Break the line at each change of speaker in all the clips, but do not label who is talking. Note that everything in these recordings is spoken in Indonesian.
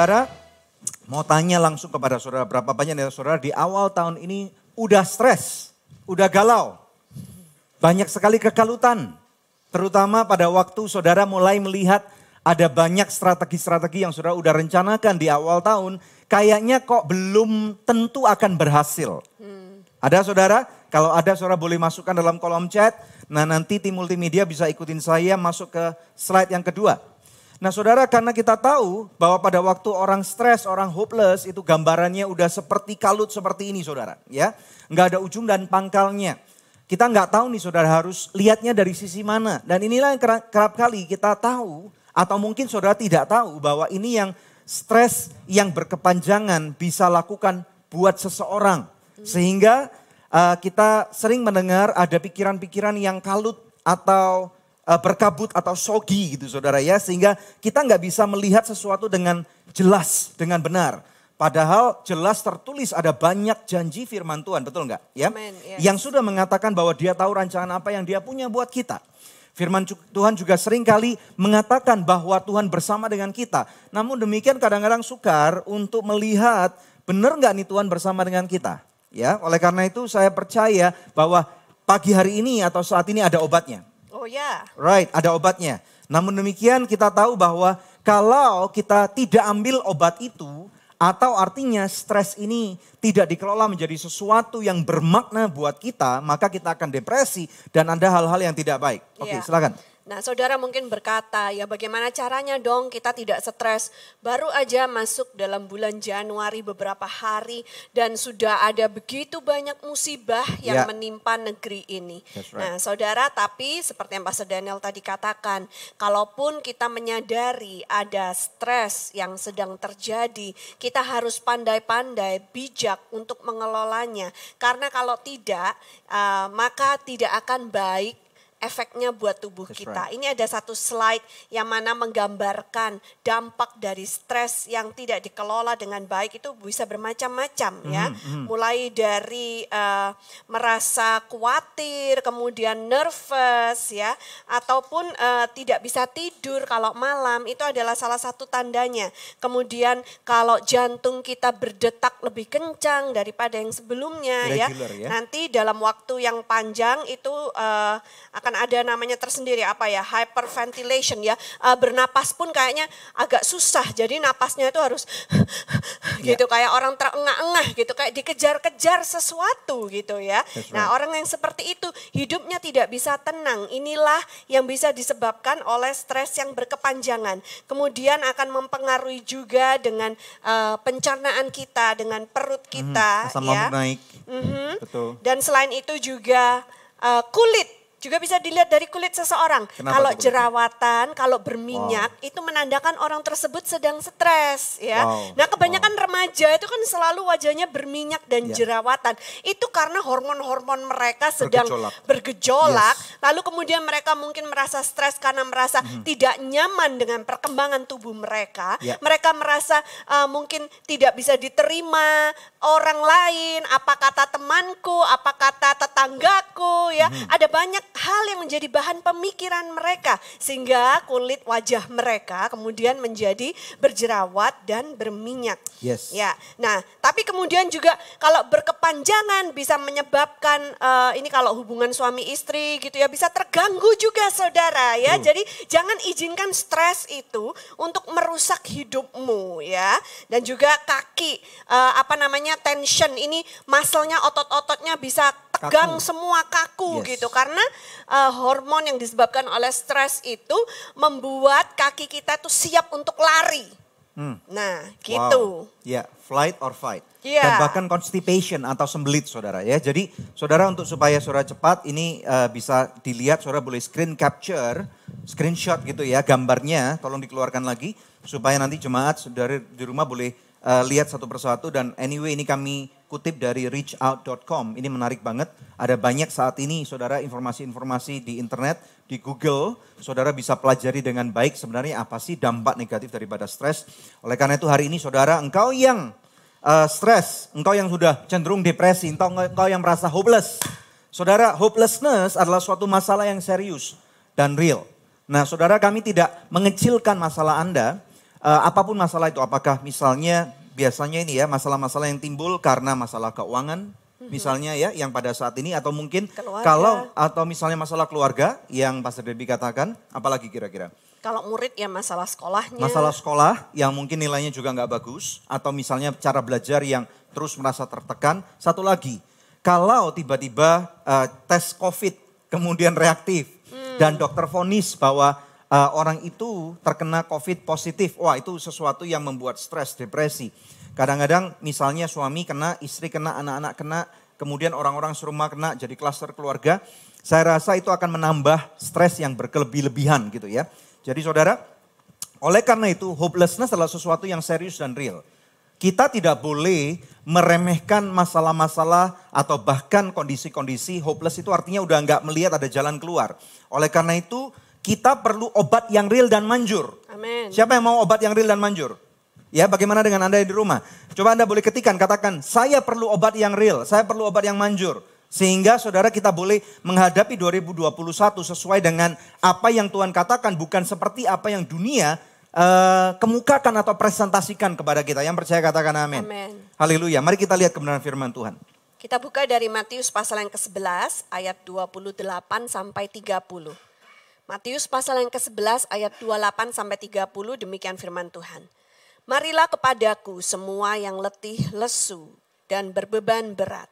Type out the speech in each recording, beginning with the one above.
Saudara, mau tanya langsung kepada saudara, berapa banyak dari saudara di awal tahun ini udah stres, udah galau. Banyak sekali kekalutan. Terutama pada waktu saudara mulai melihat ada banyak strategi-strategi yang saudara udah rencanakan di awal tahun. Kayaknya kok belum tentu akan berhasil. Ada saudara? Kalau ada saudara boleh masukkan dalam kolom chat. Nah nanti tim multimedia bisa ikutin saya masuk ke slide yang kedua. Nah saudara karena kita tahu bahwa pada waktu orang stres, orang hopeless itu gambarannya udah seperti kalut seperti ini saudara. ya Nggak ada ujung dan pangkalnya. Kita nggak tahu nih saudara harus lihatnya dari sisi mana. Dan inilah yang kerap, kali kita tahu atau mungkin saudara tidak tahu bahwa ini yang stres yang berkepanjangan bisa lakukan buat seseorang. Sehingga uh, kita sering mendengar ada pikiran-pikiran yang kalut atau berkabut atau sogi gitu saudara ya. Sehingga kita nggak bisa melihat sesuatu dengan jelas, dengan benar. Padahal jelas tertulis ada banyak janji firman Tuhan, betul nggak? Ya, Amen, yes. yang sudah mengatakan bahwa Dia tahu rancangan apa yang Dia punya buat kita. Firman Tuhan juga sering kali mengatakan bahwa Tuhan bersama dengan kita. Namun demikian kadang-kadang sukar untuk melihat benar nggak nih Tuhan bersama dengan kita. Ya, oleh karena itu saya percaya bahwa pagi hari ini atau saat ini ada obatnya.
Oh ya.
Right, ada obatnya. Namun demikian kita tahu bahwa kalau kita tidak ambil obat itu, atau artinya stres ini tidak dikelola menjadi sesuatu yang bermakna buat kita, maka kita akan depresi dan ada hal-hal yang tidak baik. Oke, okay, ya. silakan.
Nah, saudara mungkin berkata, ya bagaimana caranya dong kita tidak stres? Baru aja masuk dalam bulan Januari beberapa hari dan sudah ada begitu banyak musibah yang yeah. menimpa negeri ini. Right. Nah, saudara, tapi seperti yang Pastor Daniel tadi katakan, kalaupun kita menyadari ada stres yang sedang terjadi, kita harus pandai-pandai, bijak untuk mengelolanya. Karena kalau tidak, uh, maka tidak akan baik efeknya buat tubuh That's kita. Right. Ini ada satu slide yang mana menggambarkan dampak dari stres yang tidak dikelola dengan baik itu bisa bermacam-macam mm -hmm, ya. Mm -hmm. Mulai dari uh, merasa khawatir, kemudian nervous ya, ataupun uh, tidak bisa tidur kalau malam itu adalah salah satu tandanya. Kemudian kalau jantung kita berdetak lebih kencang daripada yang sebelumnya ya. Regular, ya, ya, nanti dalam waktu yang panjang itu uh, akan akan ada namanya tersendiri apa ya hyperventilation ya uh, bernapas pun kayaknya agak susah jadi napasnya itu harus yeah. gitu kayak orang terengah-engah gitu kayak dikejar-kejar sesuatu gitu ya. Right. Nah orang yang seperti itu hidupnya tidak bisa tenang inilah yang bisa disebabkan oleh stres yang berkepanjangan kemudian akan mempengaruhi juga dengan uh, pencernaan kita dengan perut mhm, kita mm -hmm. Asam ya. naik. Mm -hmm. Betul. Dan selain itu juga uh, kulit juga bisa dilihat dari kulit seseorang. Kenapa kalau jerawatan, kalau berminyak wow. itu menandakan orang tersebut sedang stres ya. Wow. Nah, kebanyakan wow. remaja itu kan selalu wajahnya berminyak dan yeah. jerawatan. Itu karena hormon-hormon mereka sedang bergejolak. bergejolak. Yes. Lalu kemudian mereka mungkin merasa stres karena merasa hmm. tidak nyaman dengan perkembangan tubuh mereka. Yeah. Mereka merasa uh, mungkin tidak bisa diterima orang lain, apa kata temanku, apa kata tetanggaku ya. Hmm. Ada banyak hal yang menjadi bahan pemikiran mereka sehingga kulit wajah mereka kemudian menjadi berjerawat dan berminyak. Yes. Ya. Nah, tapi kemudian juga kalau berkepanjangan bisa menyebabkan uh, ini kalau hubungan suami istri gitu ya bisa terganggu juga saudara ya. Uh. Jadi jangan izinkan stres itu untuk merusak hidupmu ya. Dan juga kaki uh, apa namanya tension ini muscle-nya otot-ototnya bisa tegang kaku. semua kaku yes. gitu karena uh, hormon yang disebabkan oleh stres itu membuat kaki kita tuh siap untuk lari. Hmm. Nah, gitu.
Wow. Ya, yeah. flight or fight. Yeah. Dan bahkan constipation atau sembelit saudara ya. Jadi saudara untuk supaya saudara cepat ini uh, bisa dilihat saudara boleh screen capture, screenshot gitu ya gambarnya tolong dikeluarkan lagi supaya nanti jemaat saudara di rumah boleh uh, lihat satu persatu dan anyway ini kami kutip dari reachout.com. Ini menarik banget. Ada banyak saat ini saudara informasi-informasi di internet, di Google. Saudara bisa pelajari dengan baik sebenarnya apa sih dampak negatif daripada stres. Oleh karena itu hari ini saudara engkau yang uh, stres, engkau yang sudah cenderung depresi, engkau, yang merasa hopeless. Saudara, hopelessness adalah suatu masalah yang serius dan real. Nah saudara kami tidak mengecilkan masalah Anda, uh, apa pun masalah itu, apakah misalnya biasanya ini ya masalah-masalah yang timbul karena masalah keuangan, misalnya ya yang pada saat ini atau mungkin
Keluarga.
kalau atau misalnya masalah keluarga yang Pastor Debbie katakan, apalagi kira-kira?
Kalau murid ya masalah sekolahnya.
Masalah sekolah yang mungkin nilainya juga nggak bagus atau misalnya cara belajar yang terus merasa tertekan. Satu lagi, kalau tiba-tiba uh, tes COVID kemudian reaktif dan dokter vonis bahwa uh, orang itu terkena COVID positif, wah itu sesuatu yang membuat stres, depresi. Kadang-kadang misalnya suami kena, istri kena, anak-anak kena, kemudian orang-orang serumah kena, jadi klaster keluarga. Saya rasa itu akan menambah stres yang berkelebih-lebihan gitu ya. Jadi saudara, oleh karena itu hopelessness adalah sesuatu yang serius dan real. Kita tidak boleh meremehkan masalah-masalah atau bahkan kondisi-kondisi hopeless itu artinya udah nggak melihat ada jalan keluar. Oleh karena itu kita perlu obat yang real dan manjur.
Amin.
Siapa yang mau obat yang real dan manjur? Ya bagaimana dengan Anda di rumah? Coba Anda boleh ketikan, katakan saya perlu obat yang real, saya perlu obat yang manjur. Sehingga saudara kita boleh menghadapi 2021 sesuai dengan apa yang Tuhan katakan. Bukan seperti apa yang dunia uh, kemukakan atau presentasikan kepada kita. Yang percaya katakan amin.
Amin.
Haleluya. Mari kita lihat kebenaran firman Tuhan.
Kita buka dari Matius pasal yang ke-11 ayat 28 sampai 30. Matius pasal yang ke-11 ayat 28 sampai 30 demikian firman Tuhan. Marilah kepadaku semua yang letih, lesu dan berbeban berat.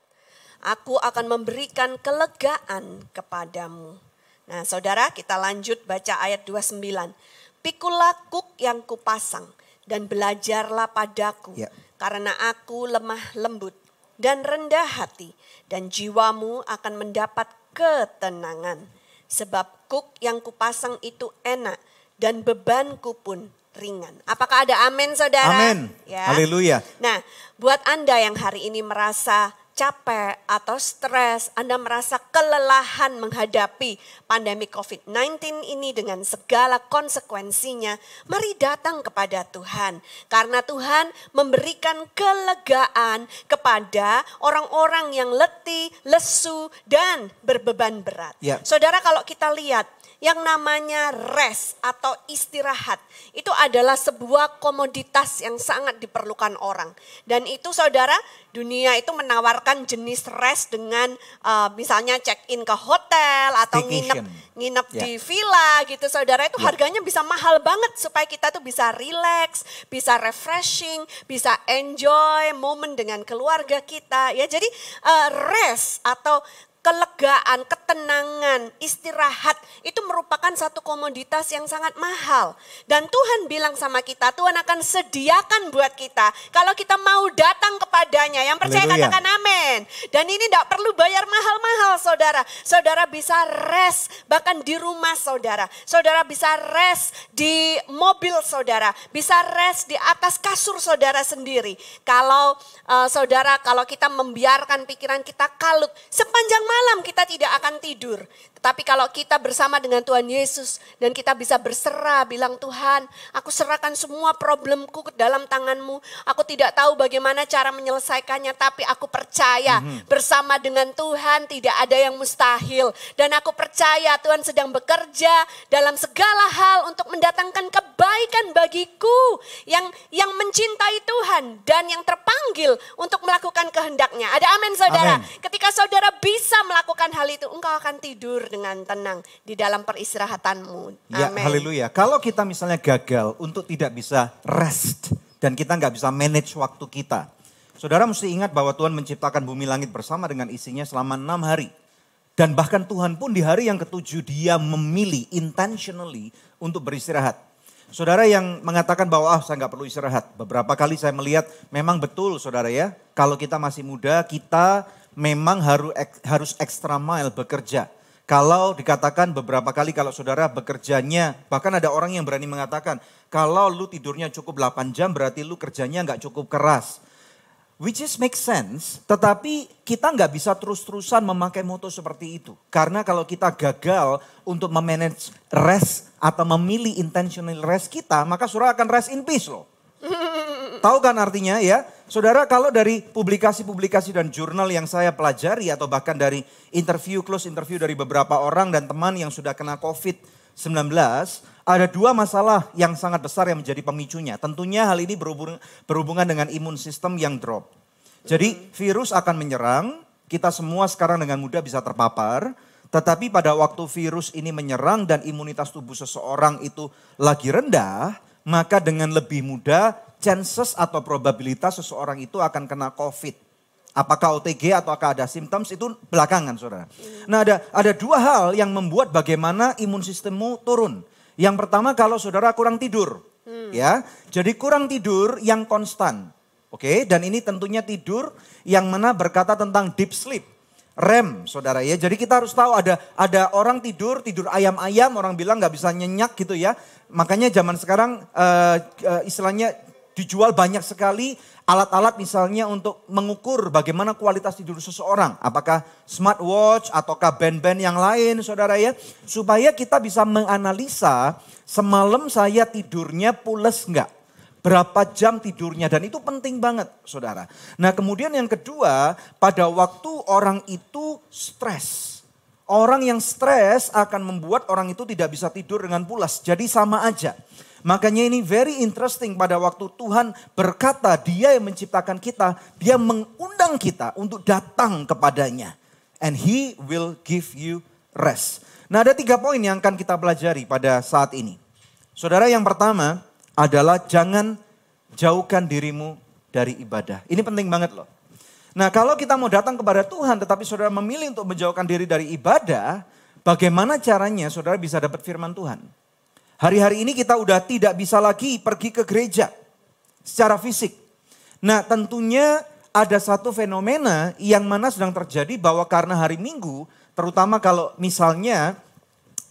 Aku akan memberikan kelegaan kepadamu. Nah, Saudara, kita lanjut baca ayat 29. Pikulah kuk yang kupasang dan belajarlah padaku
Ya.
karena aku lemah lembut dan rendah hati dan jiwamu akan mendapat ketenangan. Sebab kuk yang kupasang itu enak dan bebanku pun ringan. Apakah ada amin saudara?
Amin.
Ya.
Haleluya.
Nah, buat Anda yang hari ini merasa capek atau stres, Anda merasa kelelahan menghadapi pandemi COVID-19 ini dengan segala konsekuensinya, mari datang kepada Tuhan. Karena Tuhan memberikan kelegaan kepada orang-orang yang letih, lesu, dan berbeban berat.
Ya.
Saudara kalau kita lihat yang namanya rest atau istirahat itu adalah sebuah komoditas yang sangat diperlukan orang. Dan itu saudara, dunia itu menawarkan jenis rest dengan uh, misalnya check in ke hotel atau nginep
Staycation.
nginep
Ya.
di villa gitu saudara itu
Ya.
harganya bisa mahal banget supaya kita tuh bisa relax, bisa refreshing, bisa enjoy momen dengan keluarga kita ya. Jadi uh, rest atau kelegaan, ketenangan, istirahat itu merupakan satu komoditas yang sangat mahal. Dan Tuhan bilang sama kita, Tuhan akan sediakan buat kita kalau kita mau datang kepadanya. Yang percaya
Haleluya.
katakan amin. Dan ini tidak perlu bayar mahal-mahal saudara. Saudara bisa rest bahkan di rumah saudara. Saudara bisa rest di mobil saudara. Bisa rest di atas kasur saudara sendiri. Kalau eh, saudara, kalau kita membiarkan pikiran kita kalut sepanjang malam kita tidak akan tidur. Tetapi kalau kita bersama dengan Tuhan Yesus dan kita bisa berserah bilang Tuhan aku serahkan semua problemku ke dalam tanganmu. Aku tidak tahu bagaimana cara menyelesaikannya tapi aku percaya bersama dengan Tuhan tidak ada yang mustahil. Dan aku percaya Tuhan sedang bekerja dalam segala hal untuk mendatangkan kebaikan bagiku yang yang mencintai Tuhan dan yang terpanggil untuk melakukan kehendaknya. Ada amin saudara.
Amin.
Ketika saudara bisa melakukan hal itu, engkau akan tidur dengan tenang di dalam peristirahatanmu.
Ya, haleluya. Kalau kita misalnya gagal untuk tidak bisa rest dan kita nggak bisa manage waktu kita. Saudara mesti ingat bahwa Tuhan menciptakan bumi langit bersama dengan isinya selama enam hari. Dan bahkan Tuhan pun di hari yang ketujuh dia memilih intentionally untuk beristirahat. Saudara yang mengatakan bahwa ah saya nggak perlu istirahat. Beberapa kali saya melihat memang betul saudara ya. Kalau kita masih muda kita memang harus harus extra mile bekerja. Kalau dikatakan beberapa kali kalau saudara bekerjanya, bahkan ada orang yang berani mengatakan, kalau lu tidurnya cukup 8 jam berarti lu kerjanya nggak cukup keras. Which is make sense, tetapi kita nggak bisa terus-terusan memakai moto seperti itu. Karena kalau kita gagal untuk memanage rest atau memilih intentional rest kita, maka saudara akan rest in peace loh. Tahu kan artinya ya? Saudara kalau dari publikasi-publikasi dan jurnal yang saya pelajari atau bahkan dari interview, close interview dari beberapa orang dan teman yang sudah kena COVID-19, ada dua masalah yang sangat besar yang menjadi pemicunya. Tentunya hal ini berhubungan, berhubungan dengan imun sistem yang drop. Jadi virus akan menyerang, kita semua sekarang dengan mudah bisa terpapar, tetapi pada waktu virus ini menyerang dan imunitas tubuh seseorang itu lagi rendah, maka dengan lebih mudah chances atau probabilitas seseorang itu akan kena COVID. Apakah OTG atau akan ada symptoms itu belakangan saudara. Nah ada, ada dua hal yang membuat bagaimana imun sistemmu turun. Yang pertama kalau saudara kurang tidur. Hmm. ya Jadi kurang tidur yang konstan. Oke, dan ini tentunya tidur yang mana berkata tentang deep sleep rem, saudara ya. Jadi kita harus tahu ada ada orang tidur tidur ayam-ayam, orang bilang nggak bisa nyenyak gitu ya. Makanya zaman sekarang uh, uh, istilahnya dijual banyak sekali alat-alat misalnya untuk mengukur bagaimana kualitas tidur seseorang. Apakah smartwatch ataukah band-band yang lain saudara ya. Supaya kita bisa menganalisa semalam saya tidurnya pules enggak berapa jam tidurnya dan itu penting banget saudara. Nah kemudian yang kedua pada waktu orang itu stres. Orang yang stres akan membuat orang itu tidak bisa tidur dengan pulas. Jadi sama aja. Makanya ini very interesting pada waktu Tuhan berkata dia yang menciptakan kita. Dia mengundang kita untuk datang kepadanya. And he will give you rest. Nah ada tiga poin yang akan kita pelajari pada saat ini. Saudara yang pertama, adalah jangan jauhkan dirimu dari ibadah. Ini penting banget loh. Nah kalau kita mau datang kepada Tuhan tetapi saudara memilih untuk menjauhkan diri dari ibadah, bagaimana caranya saudara bisa dapat firman Tuhan? Hari-hari ini kita udah tidak bisa lagi pergi ke gereja secara fisik. Nah tentunya ada satu fenomena yang mana sedang terjadi bahwa karena hari Minggu, terutama kalau misalnya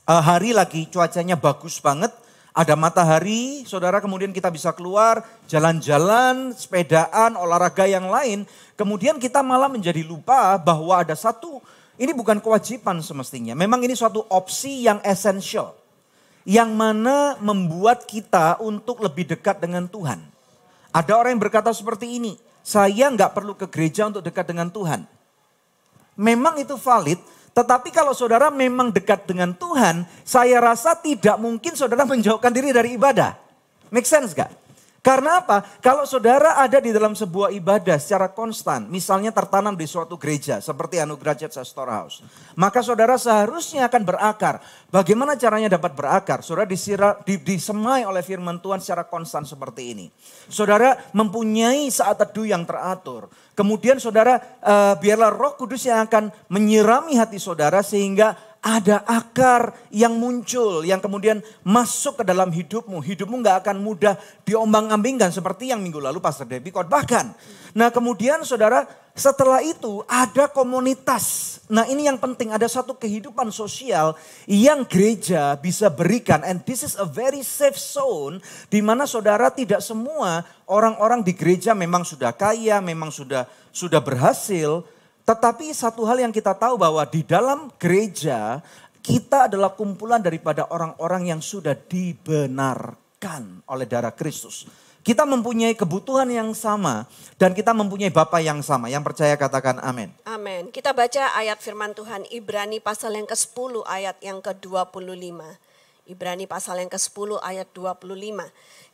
eh, hari lagi cuacanya bagus banget, ada matahari, saudara kemudian kita bisa keluar, jalan-jalan, sepedaan, olahraga yang lain. Kemudian kita malah menjadi lupa bahwa ada satu, ini bukan kewajiban semestinya. Memang ini suatu opsi yang esensial. Yang mana membuat kita untuk lebih dekat dengan Tuhan. Ada orang yang berkata seperti ini, saya nggak perlu ke gereja untuk dekat dengan Tuhan. Memang itu valid, tetapi kalau saudara memang dekat dengan Tuhan, saya rasa tidak mungkin saudara menjauhkan diri dari ibadah. Make sense gak? Karena apa? Kalau saudara ada di dalam sebuah ibadah secara konstan, misalnya tertanam di suatu gereja seperti Anugerah Jatsa Storehouse, maka saudara seharusnya akan berakar. Bagaimana caranya dapat berakar? Saudara disira, di, disemai oleh firman Tuhan secara konstan seperti ini. Saudara mempunyai saat teduh yang teratur. Kemudian saudara uh, biarlah roh kudus yang akan menyirami hati saudara sehingga ada akar yang muncul, yang kemudian masuk ke dalam hidupmu. Hidupmu nggak akan mudah diombang-ambingkan seperti yang minggu lalu Pastor Debbie khotbahkan. Nah kemudian saudara setelah itu ada komunitas. Nah ini yang penting ada satu kehidupan sosial yang gereja bisa berikan. And this is a very safe zone di mana saudara tidak semua orang-orang di gereja memang sudah kaya, memang sudah sudah berhasil. Tetapi satu hal yang kita tahu bahwa di dalam gereja kita adalah kumpulan daripada orang-orang yang sudah dibenarkan oleh darah Kristus. Kita mempunyai kebutuhan yang sama dan kita mempunyai Bapa yang sama. Yang percaya katakan amin.
Amin. Kita baca ayat firman Tuhan Ibrani pasal yang ke-10 ayat yang ke-25. Ibrani pasal yang ke-10 ayat 25.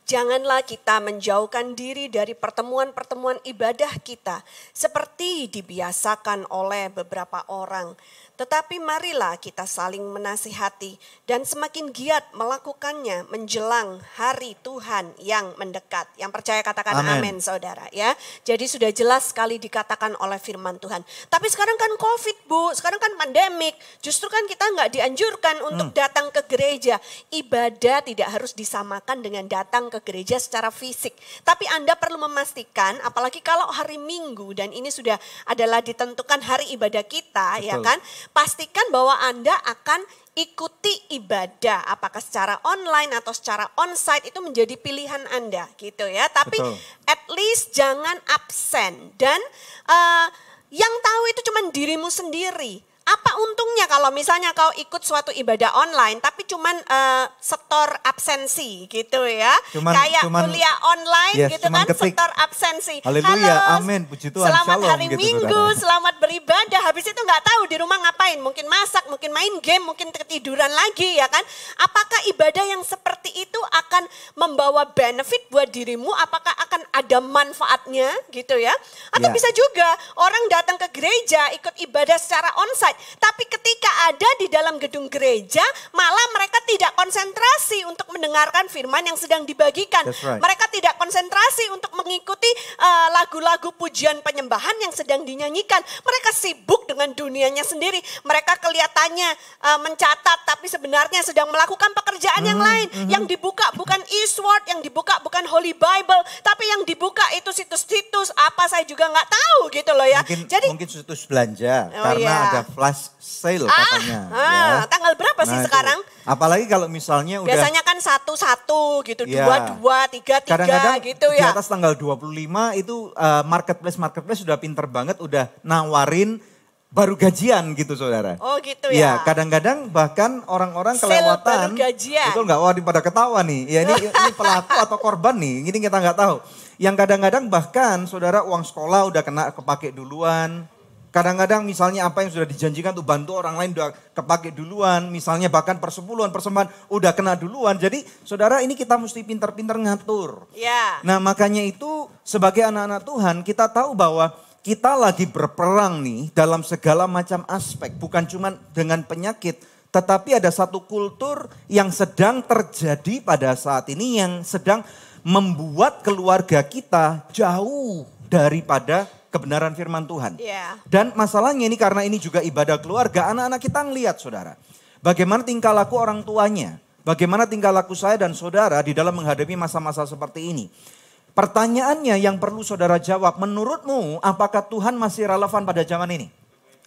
Janganlah kita menjauhkan diri dari pertemuan-pertemuan ibadah kita seperti dibiasakan oleh beberapa orang tetapi marilah kita saling menasihati dan semakin giat melakukannya menjelang hari Tuhan yang mendekat. Yang percaya katakan amin, saudara ya. Jadi sudah jelas sekali dikatakan oleh firman Tuhan. Tapi sekarang kan covid bu, sekarang kan pandemik. Justru kan kita nggak dianjurkan untuk hmm. datang ke gereja. Ibadah tidak harus disamakan dengan datang ke gereja secara fisik. Tapi Anda perlu memastikan apalagi kalau hari Minggu dan ini sudah adalah ditentukan hari ibadah kita ya Betul. ya kan pastikan bahwa Anda akan ikuti ibadah apakah secara online atau secara onsite itu menjadi pilihan Anda gitu ya. Tapi Betul. at least jangan absen dan uh, yang tahu itu cuma dirimu sendiri. Apa untungnya kalau misalnya kau ikut suatu ibadah online tapi cuman uh, setor absensi gitu ya.
Cuman-
Kayak
cuman-
kuliah online
Yes,
gitu kan
ketik.
setor absensi.
Haleluya,
Halo,
amin, puji Tuhan,
Selamat
shalom
hari
gitu,
Minggu,
saudara.
selamat beribadah. Habis itu nggak tahu di rumah ngapain, mungkin masak, mungkin main game, mungkin ketiduran lagi ya kan. Apakah ibadah yang seperti itu akan membawa benefit buat dirimu? Apakah akan ada manfaatnya gitu ya? Atau
Ya.
bisa juga orang datang ke gereja ikut ibadah secara onsite, tapi ketika ada di dalam gedung gereja malah mereka tidak konsentrasi untuk mendengarkan firman yang sedang dibagikan.
That's right.
Mereka tidak konsentrasi untuk mengikuti uh, lagu-lagu pujian penyembahan yang sedang dinyanyikan. Mereka sibuk dengan dunianya sendiri. Mereka kelihatannya uh, mencatat tapi sebenarnya sedang melakukan pekerjaan yang
Mhm,
lain. Yang dibuka bukan Eastward, yang dibuka bukan Holy Bible, tapi yang dibuka itu situs-situs apa saya juga nggak tahu gitu loh ya.
Mungkin
Jadi
mungkin situs belanja
Oh,
karena
iya.
ada flash sale
ah,
katanya.
ah,
ya.
tanggal berapa sih
Nah, itu.
sekarang?
Apalagi kalau misalnya udah
Biasanya kan satu-satu gitu,
Ya.
dua-dua, tiga-tiga
kadang-kadang
gitu
di
ya.
atas tanggal 25 itu uh, marketplace marketplace sudah pinter banget udah nawarin baru gajian gitu saudara.
Oh gitu
Iya,
ya.
kadang-kadang bahkan orang-orang
Sale
kelewatan.
baru gajian.
Betul nggak? Wah, ini pada ketawa nih. Ya ini ini pelaku atau korban nih. Ini kita nggak tahu. Yang kadang-kadang bahkan saudara uang sekolah udah kena kepake duluan. Kadang-kadang misalnya apa yang sudah dijanjikan tuh bantu orang lain udah kepake duluan. Misalnya bahkan persepuluhan, persembahan udah kena duluan. Jadi saudara ini kita mesti pinter-pinter ngatur.
Ya.
Nah makanya itu sebagai anak-anak Tuhan kita tahu bahwa kita lagi berperang nih dalam segala macam aspek. Bukan cuma dengan penyakit. Tetapi ada satu kultur yang sedang terjadi pada saat ini yang sedang membuat keluarga kita jauh daripada kebenaran firman Tuhan.
Iya.
Dan masalahnya ini karena ini juga ibadah keluarga, anak-anak kita ngelihat saudara. Bagaimana tingkah laku orang tuanya. Bagaimana tingkah laku saya dan saudara di dalam menghadapi masa-masa seperti ini. Pertanyaannya yang perlu saudara jawab, menurutmu apakah Tuhan masih relevan pada zaman ini?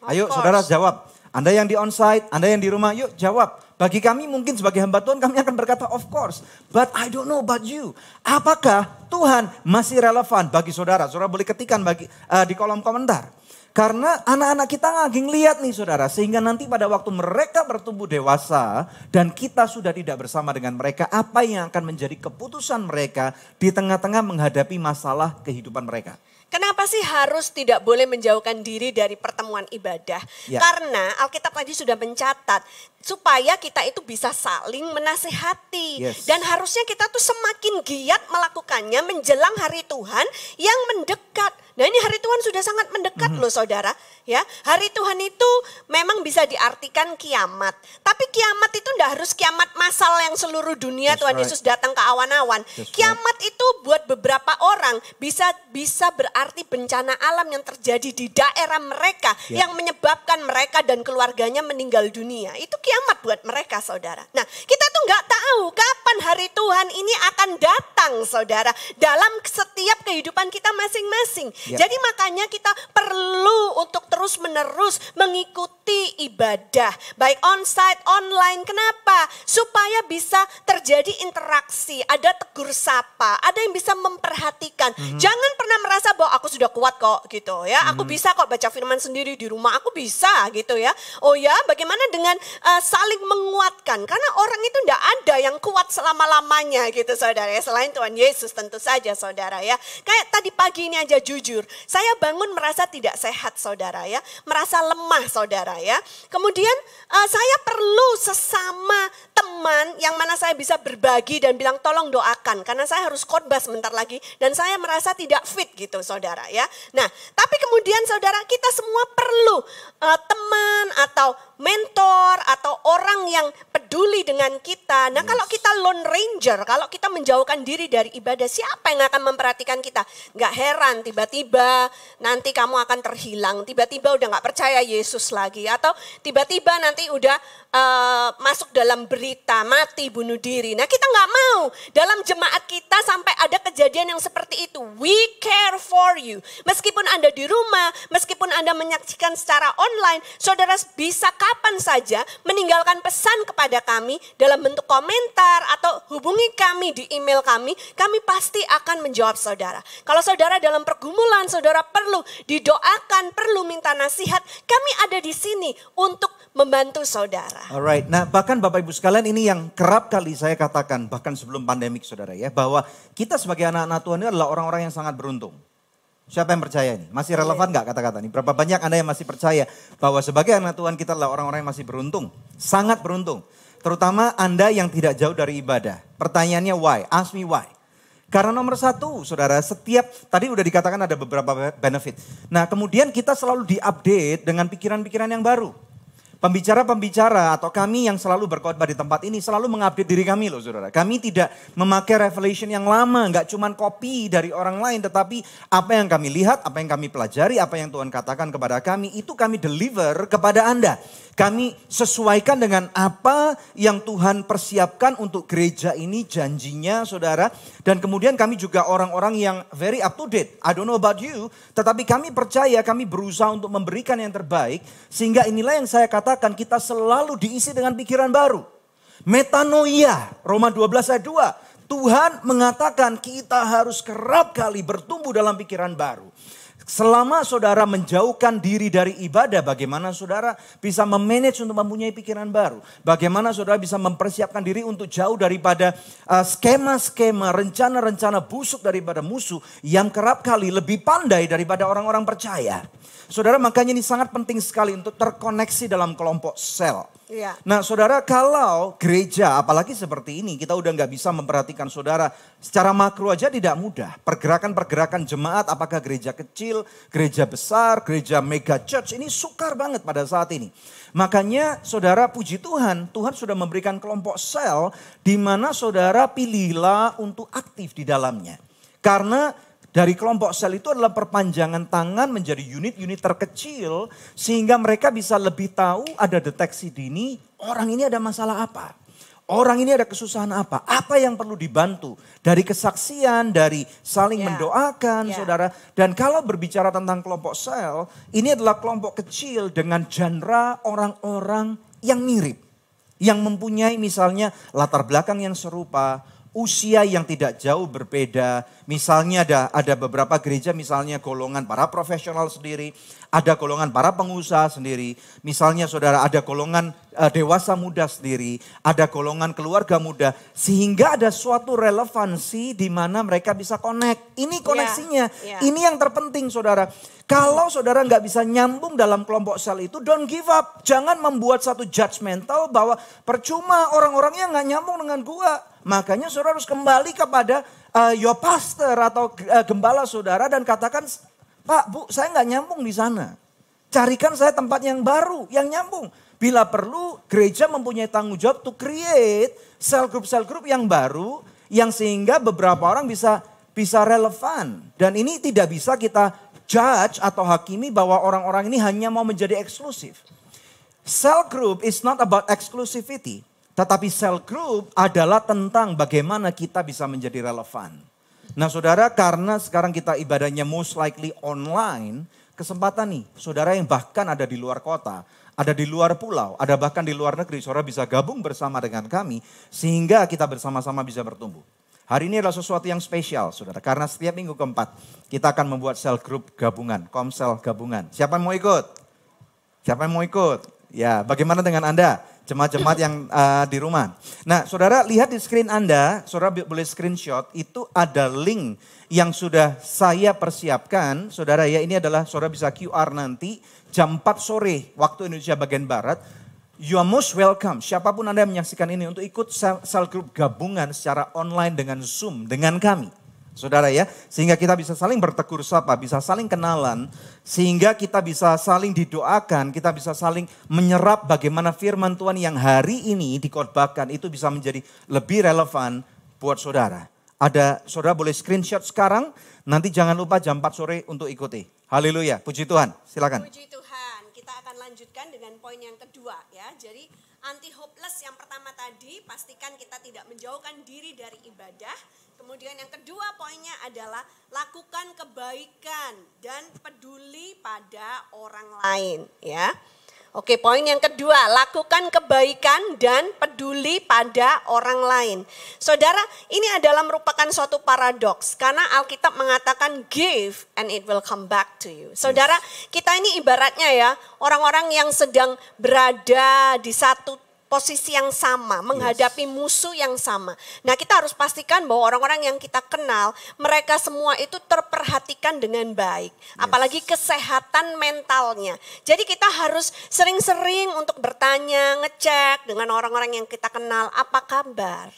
Ayo saudara jawab. Anda yang di onsite, Anda yang di rumah, yuk jawab. Bagi kami mungkin sebagai hamba Tuhan kami akan berkata of course. But I don't know about you. Apakah Tuhan masih relevan bagi saudara? Saudara boleh ketikan bagi eh, di kolom komentar. Karena anak-anak kita lagi ngeliat nih saudara. Sehingga nanti pada waktu mereka bertumbuh dewasa. Dan kita sudah tidak bersama dengan mereka. Apa yang akan menjadi keputusan mereka di tengah-tengah menghadapi masalah kehidupan mereka.
Kenapa sih harus tidak boleh menjauhkan diri dari pertemuan ibadah?
Ya.
Karena Alkitab tadi sudah mencatat supaya kita itu bisa saling menasehati
Yes.
dan harusnya kita tuh semakin giat melakukannya menjelang hari Tuhan yang mendekat. Nah ini hari Tuhan sudah sangat mendekat
Mhm.
loh saudara. Ya hari Tuhan itu memang bisa diartikan kiamat. Tapi kiamat itu tidak harus kiamat massal yang seluruh dunia
That's
Tuhan
right.
Yesus datang ke awan-awan.
That's right.
Kiamat itu buat beberapa orang bisa bisa berarti bencana alam yang terjadi di daerah mereka
Ya.
yang menyebabkan mereka dan keluarganya meninggal dunia. Itu kiamat buat mereka saudara. Nah kita tuh nggak tahu kapan hari Tuhan ini akan datang saudara dalam setiap kehidupan kita masing-masing.
Ya.
Jadi makanya kita perlu untuk terus menerus mengikuti ibadah baik onsite online. Kenapa? Supaya bisa terjadi interaksi, ada tegur sapa, ada yang bisa memperhatikan.
Mhm.
Jangan pernah merasa bahwa aku sudah kuat kok gitu ya. Aku bisa kok baca firman sendiri di rumah, aku bisa gitu ya. Oh ya, bagaimana dengan uh, saling menguatkan? Karena orang itu tidak ada yang kuat selama-lamanya gitu saudara ya. Selain Tuhan Yesus tentu saja saudara ya. Kayak tadi pagi ini aja jujur, saya bangun merasa tidak sehat saudara ya. Merasa lemah saudara ya. Kemudian uh, saya perlu sesama teman yang mana saya bisa berbagi dan bilang tolong doakan. Karena saya harus khotbah sebentar lagi dan saya merasa tidak fit gitu saudara ya. Nah tapi kemudian saudara kita semua perlu uh, teman atau mentor atau orang yang peduli dengan kita. Nah kalau kita lone ranger, kalau kita menjauhkan diri dari ibadah, siapa yang akan memperhatikan kita? Gak heran tiba-tiba nanti kamu akan terhilang, tiba-tiba udah gak percaya Yesus lagi. Atau tiba-tiba nanti udah uh, masuk dalam berita, mati, bunuh diri. Nah kita gak mau dalam jemaat kita sampai ada kejadian yang seperti itu. We care for you. Meskipun Anda di rumah, meskipun Anda menyaksikan secara online, saudara bisa kapan saja meninggalkan pesan kepada kami dalam bentuk komentar atau hubungi kami di email kami, kami pasti akan menjawab saudara. Kalau saudara dalam pergumulan, saudara perlu didoakan, perlu minta nasihat, kami ada di sini untuk membantu saudara.
Alright, nah bahkan Bapak Ibu sekalian ini yang kerap kali saya katakan bahkan sebelum pandemik saudara ya. Bahwa kita sebagai anak-anak Tuhan ini adalah orang-orang yang sangat beruntung. Siapa yang percaya ini? Masih relevan nggak kata-kata ini? Berapa banyak Anda yang masih percaya bahwa sebagai anak Tuhan kita adalah orang-orang yang masih beruntung? Sangat beruntung. Terutama Anda yang tidak jauh dari ibadah. Pertanyaannya why? Ask me why. Karena nomor satu, saudara, setiap tadi udah dikatakan ada beberapa benefit. Nah, kemudian kita selalu diupdate dengan pikiran-pikiran yang baru. Pembicara-pembicara atau kami yang selalu berkhotbah di tempat ini selalu mengupdate diri kami loh saudara. Kami tidak memakai revelation yang lama, nggak cuma copy dari orang lain. Tetapi apa yang kami lihat, apa yang kami pelajari, apa yang Tuhan katakan kepada kami, itu kami deliver kepada Anda. Kami sesuaikan dengan apa yang Tuhan persiapkan untuk gereja ini janjinya saudara. Dan kemudian kami juga orang-orang yang very up to date. I don't know about you. Tetapi kami percaya kami berusaha untuk memberikan yang terbaik. Sehingga inilah yang saya katakan kita selalu diisi dengan pikiran baru. Metanoia Roma 12 ayat 2. Tuhan mengatakan kita harus kerap kali bertumbuh dalam pikiran baru. Selama saudara menjauhkan diri dari ibadah, bagaimana saudara bisa memanage untuk mempunyai pikiran baru? Bagaimana saudara bisa mempersiapkan diri untuk jauh daripada uh, skema-skema, rencana-rencana busuk daripada musuh yang kerap kali lebih pandai daripada orang-orang percaya. Saudara makanya ini sangat penting sekali untuk terkoneksi dalam kelompok sel.
Iya.
Nah saudara kalau gereja apalagi seperti ini kita udah nggak bisa memperhatikan saudara secara makro aja tidak mudah. Pergerakan-pergerakan jemaat apakah gereja kecil, gereja besar, gereja mega church ini sukar banget pada saat ini. Makanya saudara puji Tuhan, Tuhan sudah memberikan kelompok sel di mana saudara pilihlah untuk aktif di dalamnya. Karena dari kelompok sel itu adalah perpanjangan tangan menjadi unit-unit terkecil sehingga mereka bisa lebih tahu ada deteksi dini orang ini ada masalah apa. Orang ini ada kesusahan apa? Apa yang perlu dibantu? Dari kesaksian, dari saling
Ya.
mendoakan,
Ya.
saudara. Dan kalau berbicara tentang kelompok sel, ini adalah kelompok kecil dengan genre orang-orang yang mirip. Yang mempunyai misalnya latar belakang yang serupa, usia yang tidak jauh berbeda. Misalnya ada ada beberapa gereja misalnya golongan para profesional sendiri, ada golongan para pengusaha sendiri. Misalnya saudara ada golongan eh, dewasa muda sendiri, ada golongan keluarga muda sehingga ada suatu relevansi di mana mereka bisa connect. Ini koneksinya.
ya.
Ini yang terpenting saudara. Kalau saudara nggak bisa nyambung dalam kelompok sel itu, don't give up. Jangan membuat satu judgmental bahwa percuma orang-orangnya nggak nyambung dengan gua. Makanya saudara harus kembali kepada uh, your pastor atau uh, gembala saudara dan katakan, Pak, Bu, saya nggak nyambung di sana. Carikan saya tempat yang baru, yang nyambung. Bila perlu, gereja mempunyai tanggung jawab to create sel group-sel group yang baru, yang sehingga beberapa orang bisa bisa relevan. Dan ini tidak bisa kita judge atau hakimi bahwa orang-orang ini hanya mau menjadi eksklusif. Cell group is not about exclusivity. Tetapi cell group adalah tentang bagaimana kita bisa menjadi relevan. Nah saudara karena sekarang kita ibadahnya most likely online. Kesempatan nih saudara yang bahkan ada di luar kota. Ada di luar pulau, ada bahkan di luar negeri. Saudara bisa gabung bersama dengan kami. Sehingga kita bersama-sama bisa bertumbuh. Hari ini adalah sesuatu yang spesial saudara. Karena setiap minggu keempat kita akan membuat cell group gabungan. Komsel gabungan. Siapa yang mau ikut? Siapa yang mau ikut? Ya, bagaimana dengan Anda? Jemaat-jemaat yang uh, di rumah. Nah, saudara lihat di screen Anda, saudara boleh screenshot, itu ada link yang sudah saya persiapkan. Saudara ya, ini adalah saudara bisa QR nanti jam 4 sore waktu Indonesia bagian Barat. You are most welcome, siapa pun Anda yang menyaksikan ini untuk ikut sel, group gabungan secara online dengan Zoom dengan kami. Saudara ya, sehingga kita bisa saling bertegur sapa, bisa saling kenalan, sehingga kita bisa saling didoakan, kita bisa saling menyerap bagaimana firman Tuhan yang hari ini dikhotbahkan itu bisa menjadi lebih relevan buat saudara. Ada saudara boleh screenshot sekarang, nanti jangan lupa jam 4 sore untuk ikuti. Haleluya, puji Tuhan, silakan.
Puji Tuhan. Kita akan lanjutkan dengan poin yang kedua ya. Jadi anti hopeless yang pertama tadi pastikan kita tidak menjauhkan diri dari ibadah. Kemudian yang kedua poinnya adalah lakukan kebaikan dan peduli pada orang lain ya. Oke, poin yang kedua, lakukan kebaikan dan peduli pada orang lain. Saudara, ini adalah merupakan suatu paradoks karena Alkitab mengatakan give and it will come back to you. Saudara, kita ini ibaratnya ya, orang-orang yang sedang berada di satu posisi yang sama, menghadapi yes. musuh yang sama. Nah, kita harus pastikan bahwa orang-orang yang kita kenal, mereka semua itu terperhatikan dengan baik, yes. apalagi kesehatan mentalnya. Jadi kita harus sering-sering untuk bertanya, ngecek dengan orang-orang yang kita kenal, apa kabar?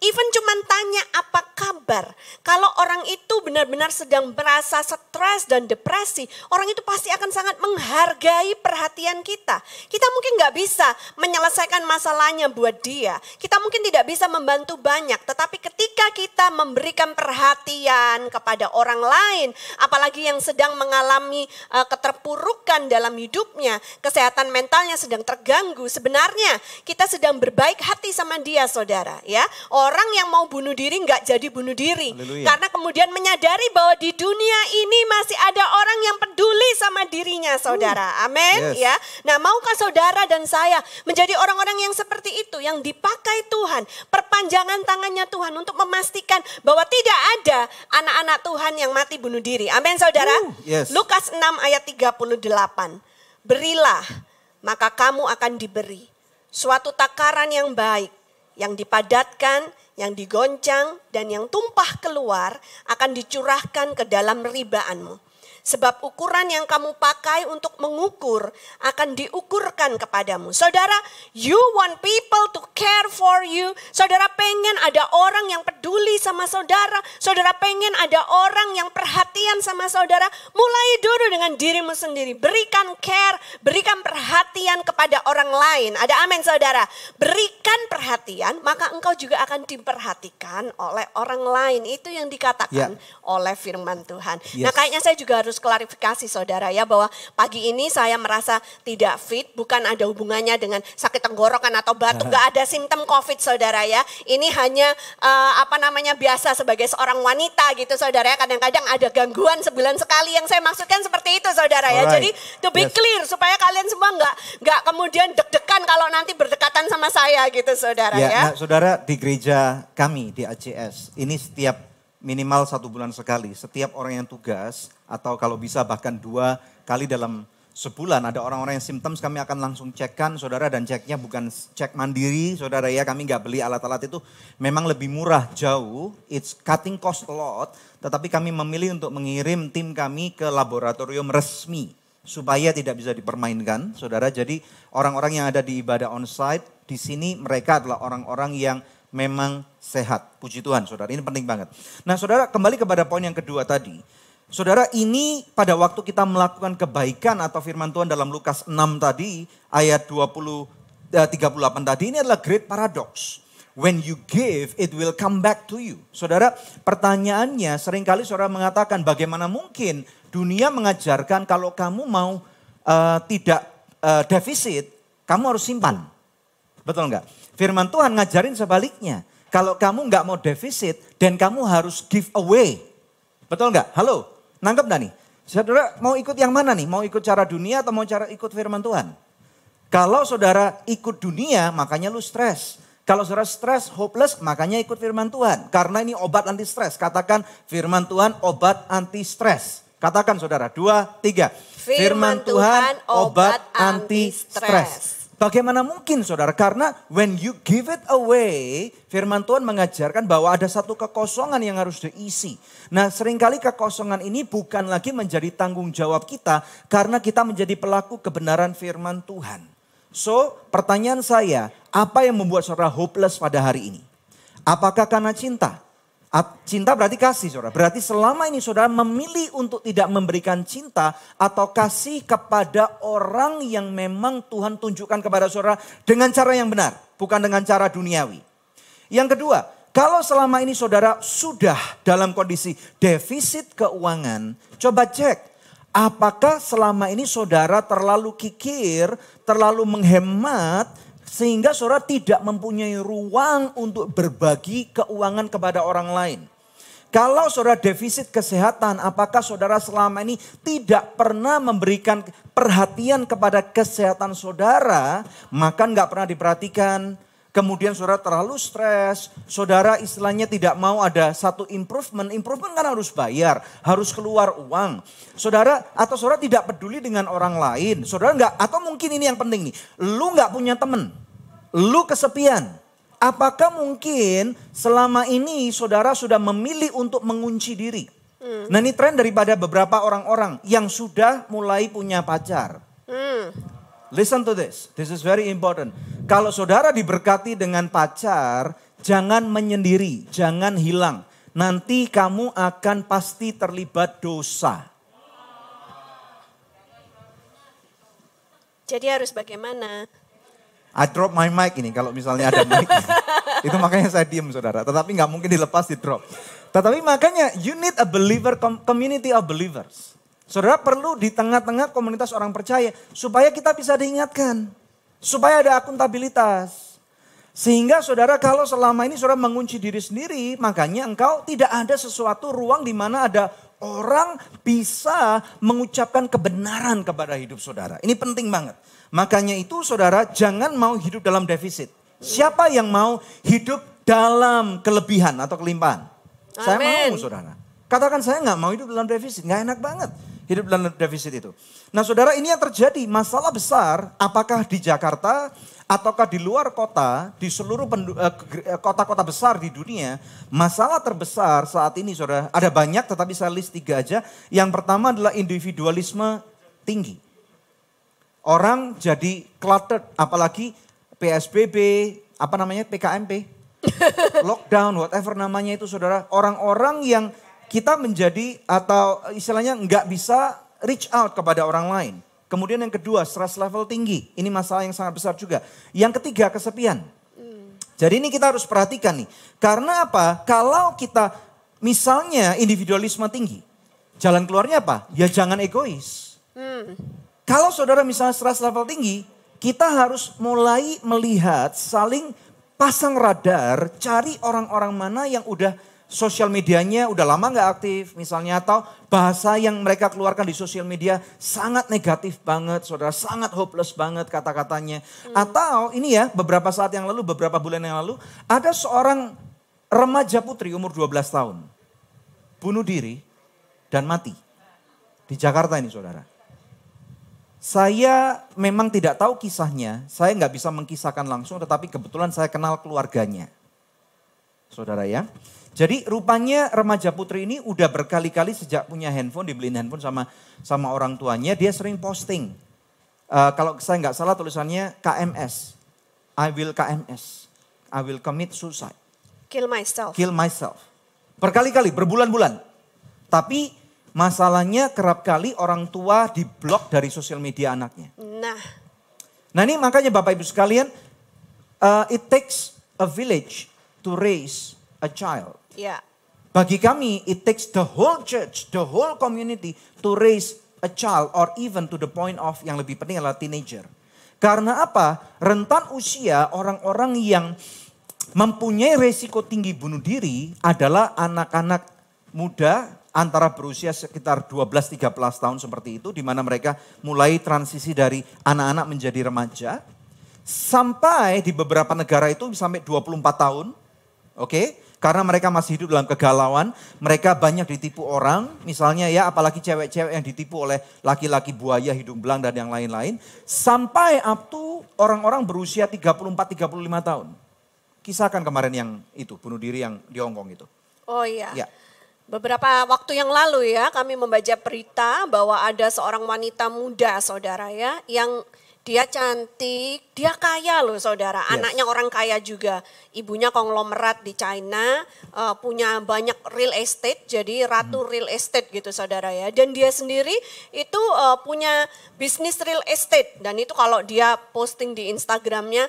Even cuman tanya apa kabar. Kalau orang itu benar-benar sedang merasa stres dan depresi, orang itu pasti akan sangat menghargai perhatian kita. Kita mungkin nggak bisa menyelesaikan masalahnya buat dia. Kita mungkin tidak bisa membantu banyak, tetapi ketika kita memberikan perhatian kepada orang lain, apalagi yang sedang mengalami uh, keterpurukan dalam hidupnya, kesehatan mentalnya sedang terganggu, sebenarnya kita sedang berbaik hati sama dia, saudara. Ya, Orang yang mau bunuh diri nggak jadi bunuh diri. Haleluya. Karena kemudian menyadari bahwa di dunia ini masih ada orang yang peduli sama dirinya saudara. Uh, Amin yes. ya. Nah maukah saudara dan saya menjadi orang-orang yang seperti itu. Yang dipakai Tuhan. Perpanjangan tangannya Tuhan untuk memastikan bahwa tidak ada anak-anak Tuhan yang mati bunuh diri. Amin saudara. Uh, yes. Lukas 6 ayat 38. Berilah maka kamu akan diberi suatu takaran yang baik yang dipadatkan, yang digoncang, dan yang tumpah keluar akan dicurahkan ke dalam ribaanmu. Sebab ukuran yang kamu pakai untuk mengukur akan diukurkan kepadamu. Saudara, you want people to care for you. Saudara pengen ada orang yang peduli sama saudara. Saudara pengen ada orang yang perhatian sama saudara. Mulai dulu dengan dirimu sendiri. Berikan care, berikan perhatian kepada orang lain. Ada amin saudara. Berikan perhatian, maka engkau juga akan diperhatikan oleh orang lain. Itu yang dikatakan yeah. oleh firman Tuhan. Yes. Nah kayaknya saya juga harus harus klarifikasi saudara ya bahwa pagi ini saya merasa tidak fit bukan ada hubungannya dengan sakit tenggorokan atau batuk nggak ada simptom covid saudara ya ini hanya uh, apa namanya biasa sebagai seorang wanita gitu saudara ya kadang-kadang ada gangguan sebulan sekali yang saya maksudkan seperti itu saudara ya jadi to be yes. clear supaya kalian semua nggak nggak kemudian deg-degan kalau nanti berdekatan sama saya gitu saudara ya, ya.
Nah, saudara di gereja kami di ACS ini setiap minimal satu bulan sekali. Setiap orang yang tugas atau kalau bisa bahkan dua kali dalam sebulan. Ada orang-orang yang symptoms kami akan langsung cekkan saudara. Dan ceknya bukan cek mandiri saudara ya. Kami nggak beli alat-alat itu. Memang lebih murah jauh. It's cutting cost a lot. Tetapi kami memilih untuk mengirim tim kami ke laboratorium resmi. Supaya tidak bisa dipermainkan saudara. Jadi orang-orang yang ada di ibadah onsite di sini mereka adalah orang-orang yang memang sehat. Puji Tuhan saudara, ini penting banget. Nah saudara kembali kepada poin yang kedua tadi. Saudara ini pada waktu kita melakukan kebaikan atau firman Tuhan dalam Lukas 6 tadi ayat 20 eh, 38 tadi ini adalah great paradox. When you give it will come back to you. Saudara pertanyaannya sering kali saudara mengatakan bagaimana mungkin dunia mengajarkan kalau kamu mau uh, tidak uh, defisit kamu harus simpan. Betul enggak? Firman Tuhan ngajarin sebaliknya. Kalau kamu nggak mau defisit dan kamu harus give away. Betul nggak? Halo, nangkep nggak nih? Saudara mau ikut yang mana nih? Mau ikut cara dunia atau mau cara ikut firman Tuhan? Kalau saudara ikut dunia, makanya lu stres. Kalau saudara stres, hopeless, makanya ikut firman Tuhan. Karena ini obat anti stres. Katakan firman Tuhan obat anti stres. Katakan saudara, dua, tiga.
Firman, firman Tuhan obat anti stres.
Bagaimana mungkin saudara? Karena when you give it away, firman Tuhan mengajarkan bahwa ada satu kekosongan yang harus diisi. Nah sering kali kekosongan ini bukan lagi menjadi tanggung jawab kita karena kita menjadi pelaku kebenaran firman Tuhan. So pertanyaan saya, apa yang membuat saudara hopeless pada hari ini? Apakah karena cinta? Cinta berarti kasih saudara. Berarti selama ini saudara memilih untuk tidak memberikan cinta atau kasih kepada orang yang memang Tuhan tunjukkan kepada saudara dengan cara yang benar. Bukan dengan cara duniawi. Yang kedua, kalau selama ini saudara sudah dalam kondisi defisit keuangan, coba cek. Apakah selama ini saudara terlalu kikir, terlalu menghemat, sehingga saudara tidak mempunyai ruang untuk berbagi keuangan kepada orang lain. Kalau saudara defisit kesehatan, apakah saudara selama ini tidak pernah memberikan perhatian kepada kesehatan saudara, maka nggak pernah diperhatikan. Kemudian saudara terlalu stres, saudara istilahnya tidak mau ada satu improvement. Improvement kan harus bayar, harus keluar uang. Saudara atau saudara tidak peduli dengan orang lain. Saudara nggak, atau mungkin ini yang penting nih, lu nggak punya temen, lu kesepian. Apakah mungkin selama ini saudara sudah memilih untuk mengunci diri? Hmm. Nah ini tren daripada beberapa orang-orang yang sudah mulai punya pacar. Hmm. Listen to this, this is very important. Kalau saudara diberkati dengan pacar, jangan menyendiri, jangan hilang. Nanti kamu akan pasti terlibat dosa.
Jadi harus bagaimana?
I drop my mic ini kalau misalnya ada mic. itu makanya saya diem saudara. Tetapi nggak mungkin dilepas di drop. Tetapi makanya you need a believer community of believers. Saudara perlu di tengah-tengah komunitas orang percaya supaya kita bisa diingatkan. Supaya ada akuntabilitas. Sehingga saudara kalau selama ini saudara mengunci diri sendiri, makanya engkau tidak ada sesuatu ruang di mana ada orang bisa mengucapkan kebenaran kepada hidup saudara. Ini penting banget. Makanya itu saudara jangan mau hidup dalam defisit. Siapa yang mau hidup dalam kelebihan atau kelimpahan? Amen. Saya mau saudara. Katakan saya nggak mau hidup dalam defisit, nggak enak banget hidup dalam defisit itu. Nah saudara ini yang terjadi masalah besar apakah di Jakarta ataukah di luar kota, di seluruh eh, eh, kota-kota besar di dunia, masalah terbesar saat ini saudara, ada banyak tetapi saya list tiga aja. Yang pertama adalah individualisme tinggi. Orang jadi cluttered, apalagi PSBB, apa namanya PKMP, lockdown, whatever namanya itu saudara. Orang-orang yang kita menjadi atau istilahnya nggak bisa reach out kepada orang lain. Kemudian yang kedua, stress level tinggi. Ini masalah yang sangat besar juga. Yang ketiga, kesepian. Jadi ini kita harus perhatikan nih. Karena apa? Kalau kita misalnya individualisme tinggi. Jalan keluarnya apa? Ya jangan egois. Hmm. Kalau saudara misalnya stres level tinggi, kita harus mulai melihat, saling pasang radar, cari orang-orang mana yang udah sosial medianya udah lama nggak aktif misalnya atau bahasa yang mereka keluarkan di sosial media sangat negatif banget saudara sangat hopeless banget kata-katanya hmm. atau ini ya beberapa saat yang lalu beberapa bulan yang lalu ada seorang remaja putri umur 12 tahun bunuh diri dan mati di Jakarta ini saudara saya memang tidak tahu kisahnya, saya nggak bisa mengkisahkan langsung, tetapi kebetulan saya kenal keluarganya. Saudara ya. Jadi rupanya remaja putri ini udah berkali-kali sejak punya handphone, dibeliin handphone sama sama orang tuanya, dia sering posting. Uh, kalau saya nggak salah tulisannya KMS, I will KMS, I will commit suicide.
Kill myself.
Kill myself. Berkali-kali, berbulan-bulan. Tapi Masalahnya kerap kali orang tua diblok dari sosial media anaknya.
Nah.
Nah ini makanya Bapak Ibu sekalian, uh, it takes a village to raise a child.
Ya.
Bagi kami, it takes the whole church, the whole community to raise a child or even to the point of yang lebih penting adalah teenager. Karena apa? Rentan usia orang-orang yang mempunyai resiko tinggi bunuh diri adalah anak-anak muda antara berusia sekitar 12-13 tahun seperti itu, di mana mereka mulai transisi dari anak-anak menjadi remaja, sampai di beberapa negara itu sampai 24 tahun, oke? Okay? Karena mereka masih hidup dalam kegalauan, mereka banyak ditipu orang, misalnya ya apalagi cewek-cewek yang ditipu oleh laki-laki buaya, hidung belang dan yang lain-lain, sampai up to orang-orang berusia 34-35 tahun. Kisahkan kemarin yang itu, bunuh diri yang di Hongkong itu.
Oh iya. Ya. Beberapa waktu yang lalu ya kami membaca berita bahwa ada seorang wanita muda saudara ya yang dia cantik, dia kaya loh saudara, yes. anaknya orang kaya juga. Ibunya konglomerat di China, uh, punya banyak real estate, jadi ratu hmm. real estate gitu saudara ya. Dan dia sendiri itu uh, punya bisnis real estate dan itu kalau dia posting di Instagramnya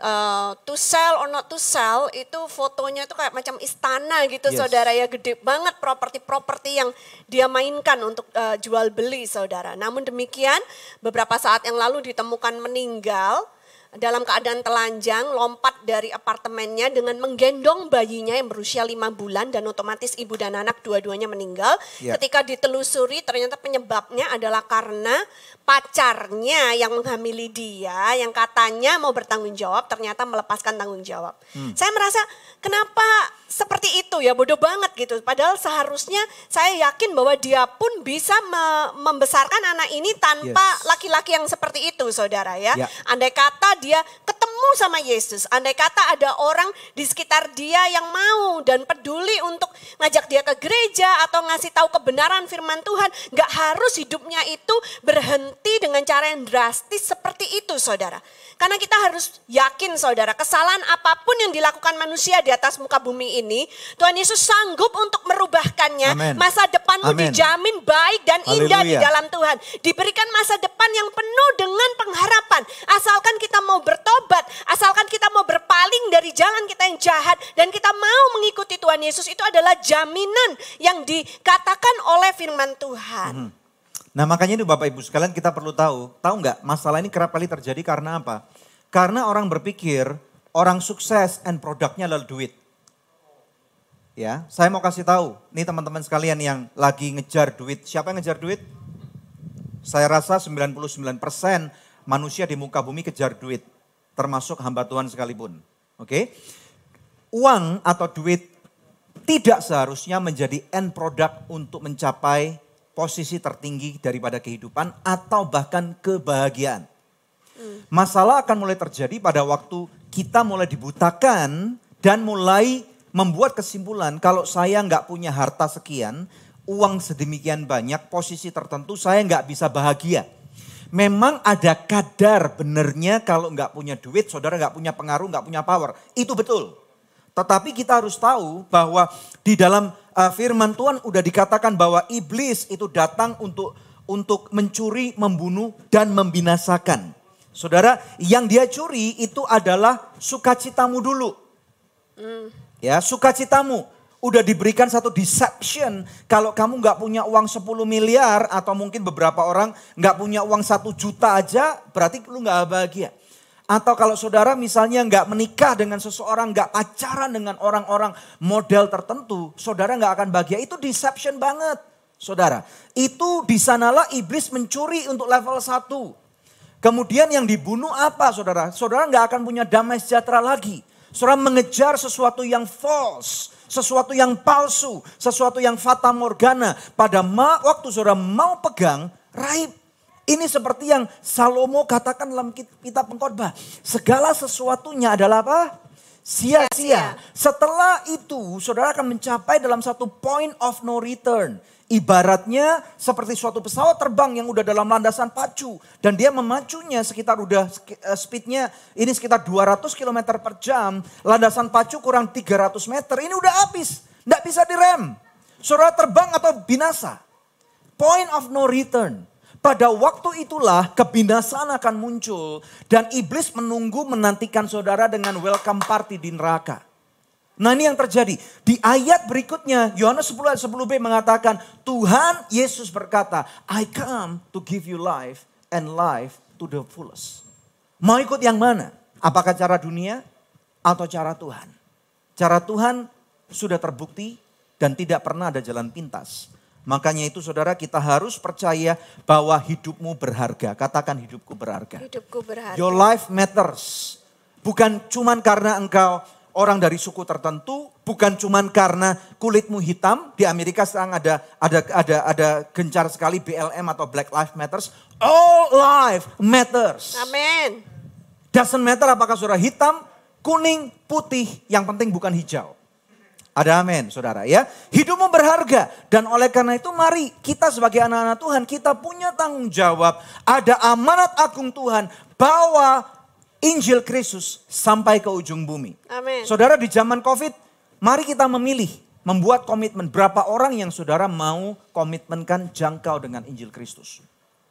uh, to sell or not to sell itu fotonya itu kayak macam istana gitu yes. saudara ya gede banget properti-properti yang dia mainkan untuk uh, jual beli saudara. Namun demikian beberapa saat yang lalu ditemukan meninggal dalam keadaan telanjang lompat dari apartemennya dengan menggendong bayinya yang berusia lima bulan dan otomatis ibu dan anak dua-duanya meninggal.
Ya.
Ketika ditelusuri ternyata penyebabnya adalah karena pacarnya yang menghamili dia yang katanya mau bertanggung jawab ternyata melepaskan tanggung jawab. Saya merasa kenapa seperti itu ya bodoh banget gitu. Padahal seharusnya saya yakin bahwa dia pun bisa me- membesarkan anak ini tanpa
Yes.
laki-laki yang seperti itu saudara ya.
Ya.
Andai kata dia ketemu sama Yesus, andai kata ada orang di sekitar dia yang mau dan peduli untuk ngajak dia ke gereja atau ngasih tahu kebenaran firman Tuhan, nggak harus hidupnya itu berhenti dengan cara yang drastis seperti itu saudara. Karena kita harus yakin saudara, kesalahan apa pun yang dilakukan manusia di atas muka bumi ini, Tuhan Yesus sanggup untuk merubahkannya.
Amin.
Masa depanmu
Amin.
dijamin baik dan indah di
Haleluya.
dalam Tuhan. Diberikan masa depan yang penuh dengan pengharapan. Asalkan kita mau bertobat, asalkan kita mau berpaling dari jalan kita yang jahat dan kita mau mengikuti Tuhan Yesus itu adalah jaminan yang dikatakan oleh firman Tuhan.
Nah makanya itu Bapak Ibu sekalian kita perlu tahu, tahu nggak masalah ini kerap kali terjadi karena apa? Karena orang berpikir orang sukses and produknya adalah duit. Ya, saya mau kasih tahu, nih teman-teman sekalian yang lagi ngejar duit, siapa yang ngejar duit? Saya rasa 99% manusia di muka bumi kejar duit, termasuk hamba Tuhan sekalipun. Oke? Uang atau duit tidak seharusnya menjadi end product untuk mencapai posisi tertinggi daripada kehidupan atau bahkan kebahagiaan. Masalah akan mulai terjadi pada waktu kita mulai dibutakan dan mulai membuat kesimpulan kalau saya nggak punya harta sekian, uang sedemikian banyak, posisi tertentu saya nggak bisa bahagia. Memang ada kadar benernya kalau nggak punya duit, saudara nggak punya pengaruh, nggak punya power. Itu betul. Tetapi kita harus tahu bahwa di dalam uh, firman Tuhan udah dikatakan bahwa iblis itu datang untuk untuk mencuri, membunuh dan membinasakan. Saudara, yang dia curi itu adalah sukacitamu dulu. Ya, sukacitamu. Udah diberikan satu deception. Kalau kamu nggak punya uang 10 miliar atau mungkin beberapa orang nggak punya uang satu juta aja, berarti lu nggak bahagia. Atau kalau saudara misalnya nggak menikah dengan seseorang, nggak pacaran dengan orang-orang model tertentu, saudara nggak akan bahagia. Itu deception banget, saudara. Itu di sanalah iblis mencuri untuk level 1. Kemudian yang dibunuh apa saudara? Saudara nggak akan punya damai sejahtera lagi. Saudara mengejar sesuatu yang false, sesuatu yang palsu, sesuatu yang fata morgana. Pada waktu saudara mau pegang, raib. Ini seperti yang Salomo katakan dalam kit- kitab pengkhotbah. Segala sesuatunya adalah apa? Sia-sia. Setelah itu saudara akan mencapai dalam satu point of no return. Ibaratnya seperti suatu pesawat terbang yang udah dalam landasan pacu. Dan dia memacunya sekitar udah eh, speednya ini sekitar 200 km per jam. Landasan pacu kurang 300 meter. Ini udah habis. Nggak bisa direm. Saudara terbang atau binasa. Point of no return. Pada waktu itulah kebinasaan akan muncul. Dan iblis menunggu menantikan saudara dengan welcome party di neraka. Nah ini yang terjadi. Di ayat berikutnya Yohanes 10 ayat 10b mengatakan Tuhan Yesus berkata I come to give you life and life to the fullest. Mau ikut yang mana? Apakah cara dunia atau cara Tuhan? Cara Tuhan sudah terbukti dan tidak pernah ada jalan pintas. Makanya itu saudara kita harus percaya bahwa hidupmu berharga. Katakan hidupku berharga.
Hidupku berharga.
Your life matters. Bukan cuman karena engkau orang dari suku tertentu, bukan cuman karena kulitmu hitam. Di Amerika sekarang ada ada ada ada gencar sekali BLM atau Black Lives Matters. All life matters.
Amin.
Doesn't matter apakah saudara hitam, kuning, putih, yang penting bukan hijau. Ada amin saudara ya. Hidupmu berharga. Dan oleh karena itu mari kita sebagai anak-anak Tuhan kita punya tanggung jawab. Ada amanat agung Tuhan. Bawa Injil Kristus sampai ke ujung bumi.
Amin.
Saudara di zaman Covid mari kita memilih. Membuat komitmen. Berapa orang yang saudara mau komitmenkan jangkau dengan Injil Kristus.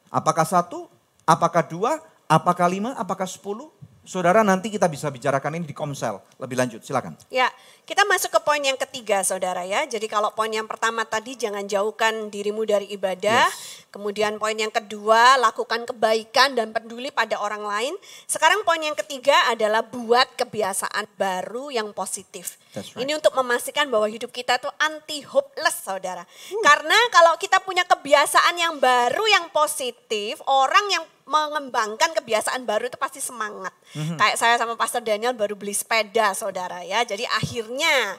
Apakah satu? Apakah dua? Apakah lima? Apakah sepuluh? Saudara nanti kita bisa bicarakan ini di Komsel lebih lanjut. Silakan.
Ya, kita masuk ke poin yang ketiga saudara ya. Jadi kalau poin yang pertama tadi jangan jauhkan dirimu dari ibadah. Yes. Kemudian poin yang kedua lakukan kebaikan dan peduli pada orang lain. Sekarang poin yang ketiga adalah buat kebiasaan baru yang positif. Right. Ini untuk memastikan bahwa hidup kita tuh anti hopeless saudara. Uh. Karena kalau kita punya kebiasaan yang baru yang positif, orang yang mengembangkan kebiasaan baru itu pasti semangat. Mm-hmm. Kayak saya sama Pastor Daniel baru beli sepeda saudara ya. Jadi akhirnya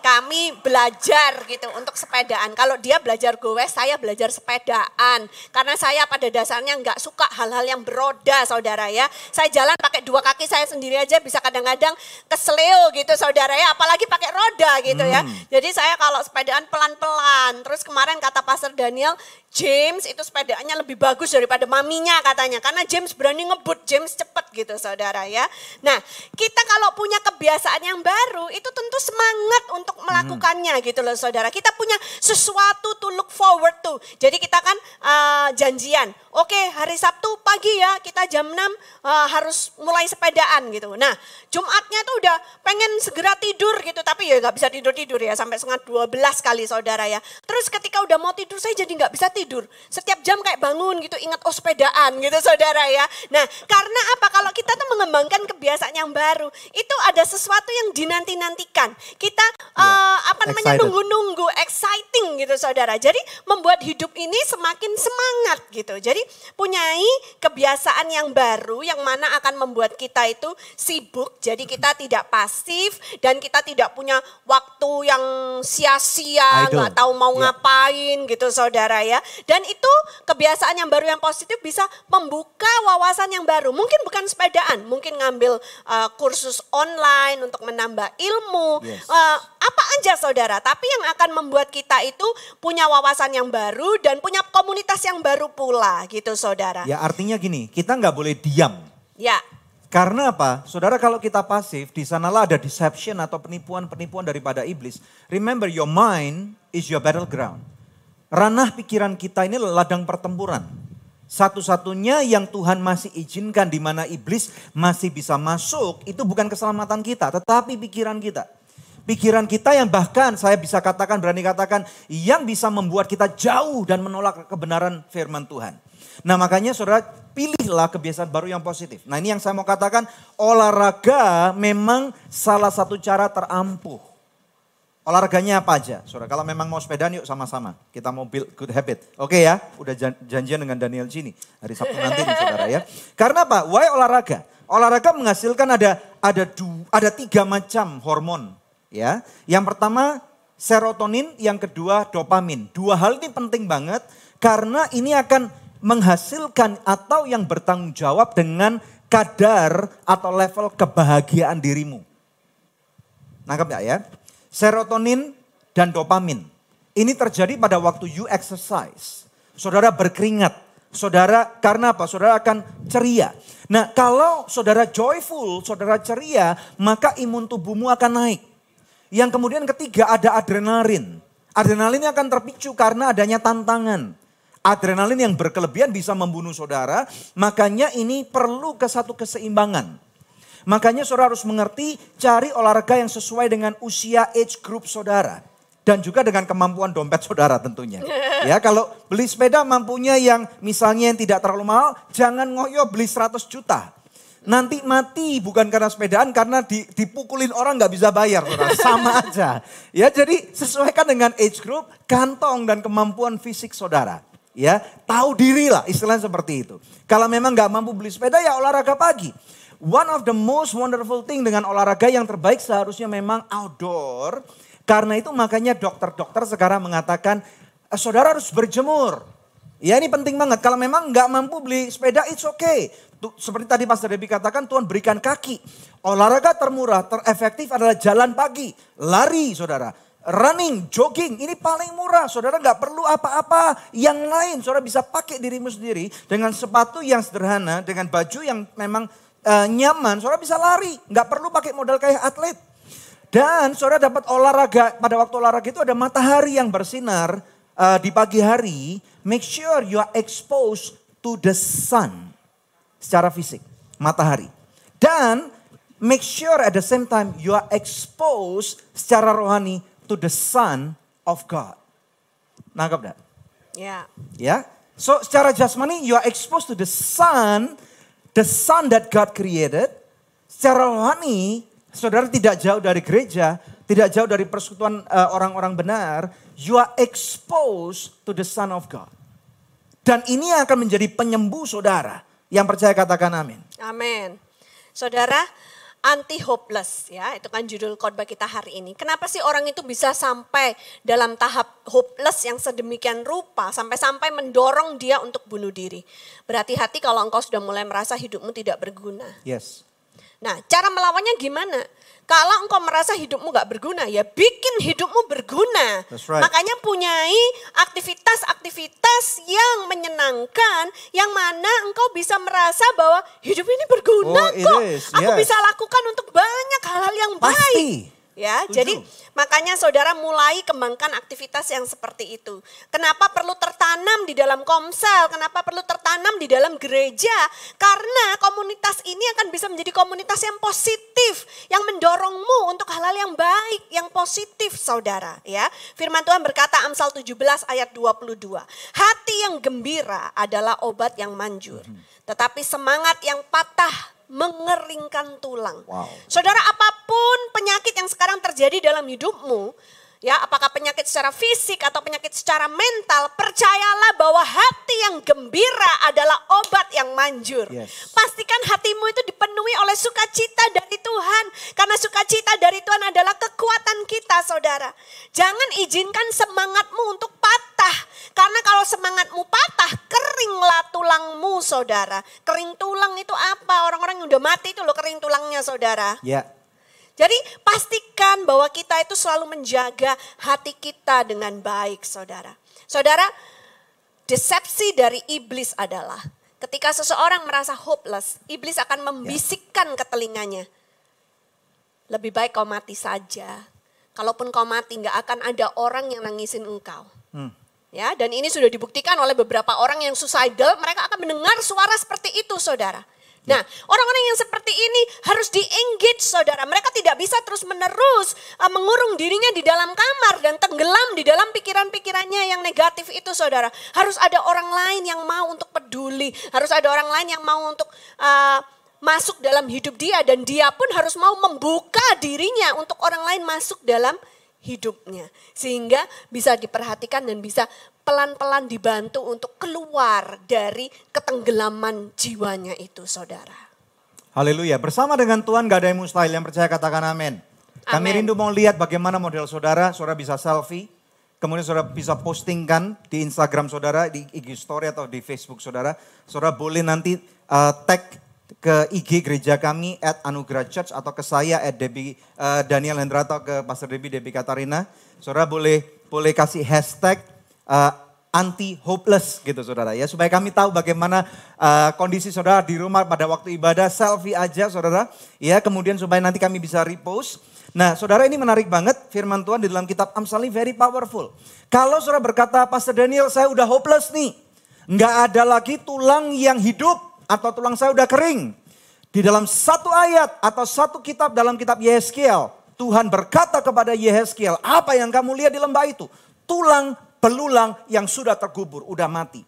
kami belajar gitu untuk sepedaan. Kalau dia belajar gowes, saya belajar sepedaan. Karena saya pada dasarnya nggak suka hal-hal yang beroda, saudara ya. Saya jalan pakai dua kaki saya sendiri aja bisa kadang-kadang kesleo gitu, saudara ya. Apalagi pakai roda gitu ya. hmm. ya. Jadi saya kalau sepedaan pelan-pelan. Terus kemarin kata Pastor Daniel, James itu sepedanya lebih bagus daripada maminya katanya. Karena James berani ngebut, James cepet gitu saudara ya. Nah kita kalau punya kebiasaan yang baru itu tentu semangat untuk melakukannya hmm. gitu loh saudara. Kita punya sesuatu to look forward to. Jadi kita kan uh, janjian, oke okay, hari Sabtu pagi ya kita jam 6 uh, eh, harus mulai sepedaan gitu. Nah Jumatnya tuh udah pengen segera tidur gitu. Tapi ya gak bisa tidur-tidur ya sampai setengah 12 kali saudara ya. Terus ketika udah mau tidur saya jadi gak bisa tidur tidur. Setiap jam kayak bangun gitu, ingat oh sepedaan gitu saudara ya. Nah karena apa? Kalau kita tuh mengembangkan kebiasaan yang baru, itu ada sesuatu yang dinanti-nantikan. Kita yeah. uh, apa namanya? Nunggu-nunggu, gitu saudara. Jadi membuat hidup ini semakin semangat gitu. Jadi punyai kebiasaan yang baru yang mana akan membuat kita itu sibuk. Jadi kita tidak pasif dan kita tidak punya waktu yang sia-sia, nggak tahu mau yeah. ngapain gitu saudara ya. Dan itu kebiasaan yang baru yang positif bisa membuka wawasan yang baru. Mungkin bukan sepedaan, mungkin ngambil uh, kursus online untuk menambah ilmu. Yes. Uh, apa aja saudara, tapi yang akan membuat kita itu punya wawasan yang baru dan punya komunitas yang baru pula gitu saudara.
Ya artinya gini, kita nggak boleh diam.
Ya.
Karena apa? Saudara kalau kita pasif, di sanalah ada deception atau penipuan-penipuan daripada iblis. Remember your mind is your battleground ranah pikiran kita ini ladang pertempuran. Satu-satunya yang Tuhan masih izinkan di mana iblis masih bisa masuk itu bukan keselamatan kita, tetapi pikiran kita. Pikiran kita yang bahkan saya bisa katakan, berani katakan, yang bisa membuat kita jauh dan menolak kebenaran firman Tuhan. Nah makanya saudara pilihlah kebiasaan baru yang positif. Nah ini yang saya mau katakan, olahraga memang salah satu cara terampuh Olahraganya apa aja? Saudara, kalau memang mau sepedaan yuk sama-sama. Kita mau build good habit. Oke ya, udah janjian dengan Daniel sini hari Sabtu nanti nih saudara ya. Karena apa? Why olahraga? Olahraga menghasilkan ada ada du, ada tiga macam hormon ya. Yang pertama serotonin, yang kedua dopamin. Dua hal ini penting banget karena ini akan menghasilkan atau yang bertanggung jawab dengan kadar atau level kebahagiaan dirimu. Nangkap ya ya? serotonin dan dopamin. Ini terjadi pada waktu you exercise. Saudara berkeringat. Saudara karena apa? Saudara akan ceria. Nah kalau saudara joyful, saudara ceria, maka imun tubuhmu akan naik. Yang kemudian ketiga ada adrenalin. Adrenalin akan terpicu karena adanya tantangan. Adrenalin yang berkelebihan bisa membunuh saudara, makanya ini perlu ke satu keseimbangan. Makanya saudara harus mengerti cari olahraga yang sesuai dengan usia age group saudara. Dan juga dengan kemampuan dompet saudara tentunya. Ya kalau beli sepeda mampunya yang misalnya yang tidak terlalu mahal, jangan ngoyo beli 100 juta. Nanti mati bukan karena sepedaan karena dipukulin orang nggak bisa bayar saudara. Sama aja. Ya jadi sesuaikan dengan age group, kantong dan kemampuan fisik saudara. Ya tahu diri lah istilahnya seperti itu. Kalau memang nggak mampu beli sepeda ya olahraga pagi. One of the most wonderful thing dengan olahraga yang terbaik seharusnya memang outdoor. Karena itu makanya dokter-dokter sekarang mengatakan eh, saudara harus berjemur. Ya ini penting banget. Kalau memang nggak mampu beli sepeda, it's okay. Seperti tadi Pastor Debbie katakan, Tuhan berikan kaki. Olahraga termurah, terefektif adalah jalan pagi. Lari saudara. Running, jogging, ini paling murah. Saudara nggak perlu apa-apa yang lain. Saudara bisa pakai dirimu sendiri dengan sepatu yang sederhana, dengan baju yang memang uh, nyaman, saudara bisa lari, nggak perlu pakai modal kayak atlet. Dan saudara dapat olahraga, pada waktu olahraga itu ada matahari yang bersinar uh, di pagi hari. Make sure you are exposed to the sun secara fisik, matahari. Dan make sure at the same time you are exposed secara rohani to the Son of God. Nangkap dah?
Ya.
Ya. So secara jasmani you are exposed to the Son, the Son that God created. Secara rohani, saudara tidak jauh dari gereja, tidak jauh dari persekutuan eh, orang-orang benar. You are exposed to the Son of God. Dan ini akan menjadi penyembuh saudara. Yang percaya katakan amin.
Amin. Saudara, anti hopeless ya, itu kan judul khotbah kita hari ini. Kenapa sih orang itu bisa sampai dalam tahap hopeless yang sedemikian rupa sampai-sampai mendorong dia untuk bunuh diri? Berhati-hati kalau engkau sudah mulai merasa hidupmu tidak berguna.
Yes.
Nah, cara melawannya gimana? Kalau engkau merasa hidupmu gak berguna, ya bikin hidupmu berguna.
That's right.
Makanya punyai aktivitas-aktivitas yang menyenangkan, yang mana engkau bisa merasa bahwa hidup ini berguna
Oh,
kok.
is,
Aku
yes.
bisa lakukan untuk banyak hal-hal yang baik. Ya,
Setuju.
jadi makanya saudara mulai kembangkan aktivitas yang seperti itu. Kenapa perlu tertanam di dalam komsel? Kenapa perlu tertanam di dalam gereja? Karena komunitas ini akan bisa menjadi komunitas yang positif, yang mendorongmu untuk hal-hal yang baik, yang positif, saudara. Ya, Firman Tuhan berkata Amsal 17 ayat 22. Hati yang gembira adalah obat yang manjur, tetapi semangat yang patah mengeringkan tulang.
Wow.
Saudara, apa pun penyakit yang sekarang terjadi dalam hidupmu, ya apakah penyakit secara fisik atau penyakit secara mental, percayalah bahwa hati yang gembira adalah obat yang manjur.
Yes.
Pastikan hatimu itu dipenuhi oleh sukacita dari Tuhan. Karena sukacita dari Tuhan adalah kekuatan kita, saudara. Jangan izinkan semangatmu untuk patah. Karena kalau semangatmu patah, keringlah tulangmu, saudara. Kering tulang itu apa? Orang-orang yang udah mati itu loh kering tulangnya, saudara.
Ya.
Jadi pastikan bahwa kita itu selalu menjaga hati kita dengan baik, saudara. Saudara, desepsi dari iblis adalah ketika seseorang merasa hopeless, iblis akan membisikkan ke telinganya. Lebih baik kau mati saja. Kalaupun kau mati nggak akan ada orang yang nangisin engkau.
Hmm.
Ya, dan ini sudah dibuktikan oleh beberapa orang yang suicidal, mereka akan mendengar suara seperti itu, saudara. Nah, orang-orang yang seperti ini harus di-engage, saudara. Mereka tidak bisa terus-menerus uh, mengurung dirinya di dalam kamar dan tenggelam di dalam pikiran-pikirannya yang negatif itu, saudara. Harus ada orang lain yang mau untuk peduli. Harus ada orang lain yang mau untuk uh, masuk dalam hidup dia. Dan dia pun harus mau membuka dirinya untuk orang lain masuk dalam hidupnya. Sehingga bisa diperhatikan dan bisa pelan-pelan dibantu untuk keluar dari ketenggelaman jiwanya itu saudara.
Haleluya. Bersama dengan Tuhan gak ada yang mustahil. Yang percaya katakan amin. Kami rindu mau lihat bagaimana model saudara. Saudara bisa selfie. Kemudian saudara bisa postingkan di Instagram saudara, di IG story atau di Facebook saudara. Saudara boleh nanti uh, tag ke IG gereja kami at Anugerah Church atau ke saya at Debbie, uh, Daniel Hendra atau ke Pastor Debbie Debbie Katarina. Saudara boleh boleh kasih hashtag uh, anti hopeless gitu saudara ya supaya kami tahu bagaimana uh, kondisi saudara di rumah pada waktu ibadah selfie aja saudara ya kemudian supaya nanti kami bisa repost. Nah saudara ini menarik banget firman Tuhan di dalam kitab Amsal ini very powerful. Kalau saudara berkata Pastor Daniel saya udah hopeless nih nggak ada lagi tulang yang hidup atau tulang saya udah kering. Di dalam satu ayat atau satu kitab dalam kitab Yehezkiel, Tuhan berkata kepada Yehezkiel, apa yang kamu lihat di lembah itu? Tulang belulang yang sudah terkubur, udah mati.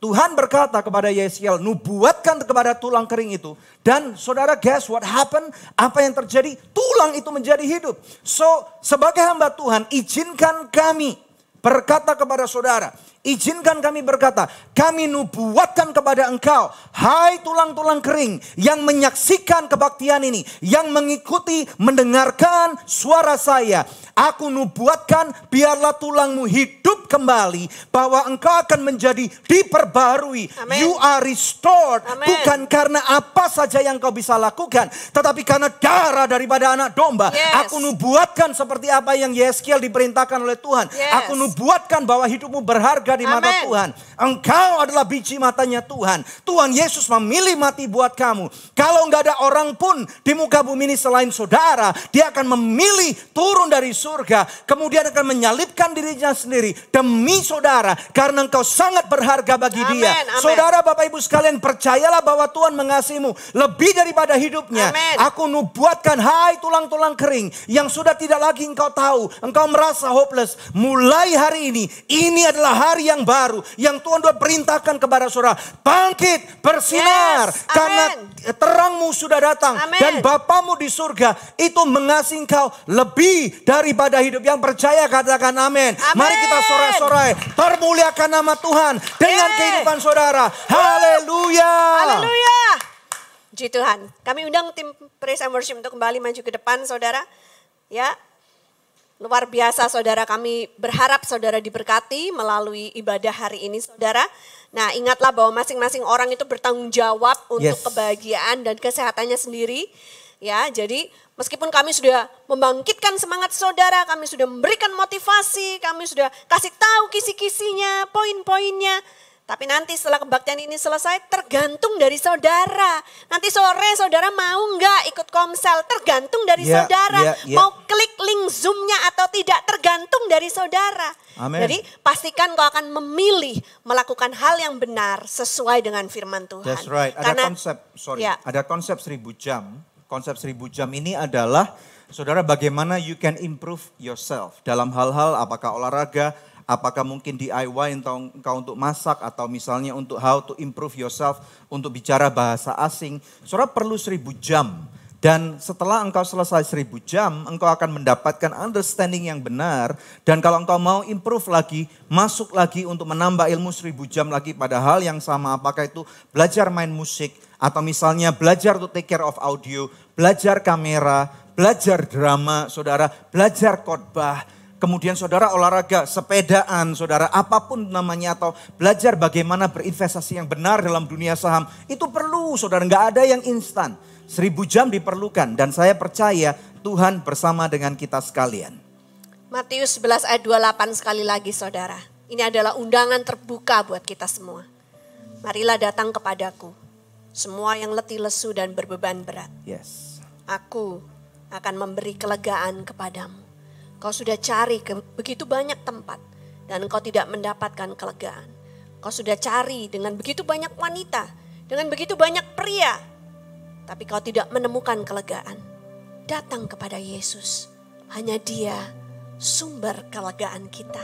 Tuhan berkata kepada Yehezkiel, nubuatkan kepada tulang kering itu. Dan saudara guess what happened? Apa yang terjadi? Tulang itu menjadi hidup. So sebagai hamba Tuhan, izinkan kami berkata kepada saudara, Izinkan kami berkata, kami nubuatkan kepada engkau, hai tulang-tulang kering yang menyaksikan kebaktian ini, yang mengikuti, mendengarkan suara saya. Aku nubuatkan biarlah tulangmu hidup kembali, bahwa engkau akan menjadi diperbarui.
Amin.
You are restored,
Amin.
bukan karena apa saja yang kau bisa lakukan, tetapi karena darah daripada anak domba.
Yes.
Aku nubuatkan seperti apa yang Yeskiel diperintahkan oleh Tuhan.
Yes.
Aku nubuatkan bahwa hidupmu berharga berharga di mata
Amen.
Tuhan. Engkau adalah biji matanya Tuhan. Tuhan Yesus memilih mati buat kamu. Kalau nggak ada orang pun di muka bumi ini selain saudara, dia akan memilih turun dari surga, kemudian akan menyalibkan dirinya sendiri demi saudara karena engkau sangat berharga bagi
Amen,
dia.
amen.
Saudara Bapak Ibu sekalian percayalah bahwa Tuhan mengasihimu lebih daripada hidupnya.
Amen.
Aku nubuatkan hai tulang-tulang kering yang sudah tidak lagi engkau tahu, engkau merasa hopeless. Mulai hari ini, ini adalah hari yang baru yang Tuhan sudah perintahkan kepada saudara. Bangkit, bersinar
Yes,
karena
amen.
terangmu sudah datang
Amen.
dan Bapamu di surga itu mengasihi engkau lebih daripada hidup yang percaya katakan amin. Mari kita sorai-sorai permuliakan nama Tuhan dengan
Yeay.
kehidupan saudara. Haleluya.
Haleluya. Puji Tuhan. Kami undang tim Praise and Worship untuk kembali maju ke depan saudara. Ya, luar biasa saudara kami berharap saudara diberkati melalui ibadah hari ini saudara. Nah ingatlah bahwa masing-masing orang itu bertanggung jawab untuk
Yes.
kebahagiaan dan kesehatannya sendiri. Ya, jadi meskipun kami sudah membangkitkan semangat saudara, kami sudah memberikan motivasi, kami sudah kasih tahu kisi-kisinya, poin-poinnya. Tapi nanti setelah kebaktian ini selesai tergantung dari saudara. Nanti sore saudara mau nggak ikut komsel tergantung dari
Ya,
saudara.
ya, ya.
Mau klik link zoomnya atau tidak tergantung dari saudara.
Amin.
Jadi pastikan kau akan memilih melakukan hal yang benar sesuai dengan firman Tuhan.
That's right. Ada
Karena-
konsep, sorry,
Ya.
ada konsep seribu jam. Konsep seribu jam ini adalah, saudara bagaimana you can improve yourself dalam hal-hal apakah olahraga, apakah mungkin DIY engkau, engkau untuk masak atau misalnya untuk how to improve yourself untuk bicara bahasa asing. Saudara perlu seribu jam. Dan setelah engkau selesai seribu jam, engkau akan mendapatkan understanding yang benar. Dan kalau engkau mau improve lagi, masuk lagi untuk menambah ilmu seribu jam lagi pada hal yang sama. Apakah itu belajar main musik, atau misalnya belajar untuk take care of audio, belajar kamera, belajar drama, saudara, belajar khotbah. Kemudian saudara olahraga, sepedaan, saudara apa pun namanya atau belajar bagaimana berinvestasi yang benar dalam dunia saham. Itu perlu saudara, nggak ada yang instan. Seribu jam diperlukan dan saya percaya Tuhan bersama dengan kita sekalian.
Matius 11 ayat 28 sekali lagi saudara. Ini adalah undangan terbuka buat kita semua. Marilah datang kepadaku. Semua yang letih lesu dan berbeban berat.
Yes.
Aku akan memberi kelegaan kepadamu. Kau sudah cari ke begitu banyak tempat dan kau tidak mendapatkan kelegaan. Kau sudah cari dengan begitu banyak wanita, dengan begitu banyak pria, tapi kau tidak menemukan kelegaan. Datang kepada Yesus, hanya Dia sumber kelegaan kita.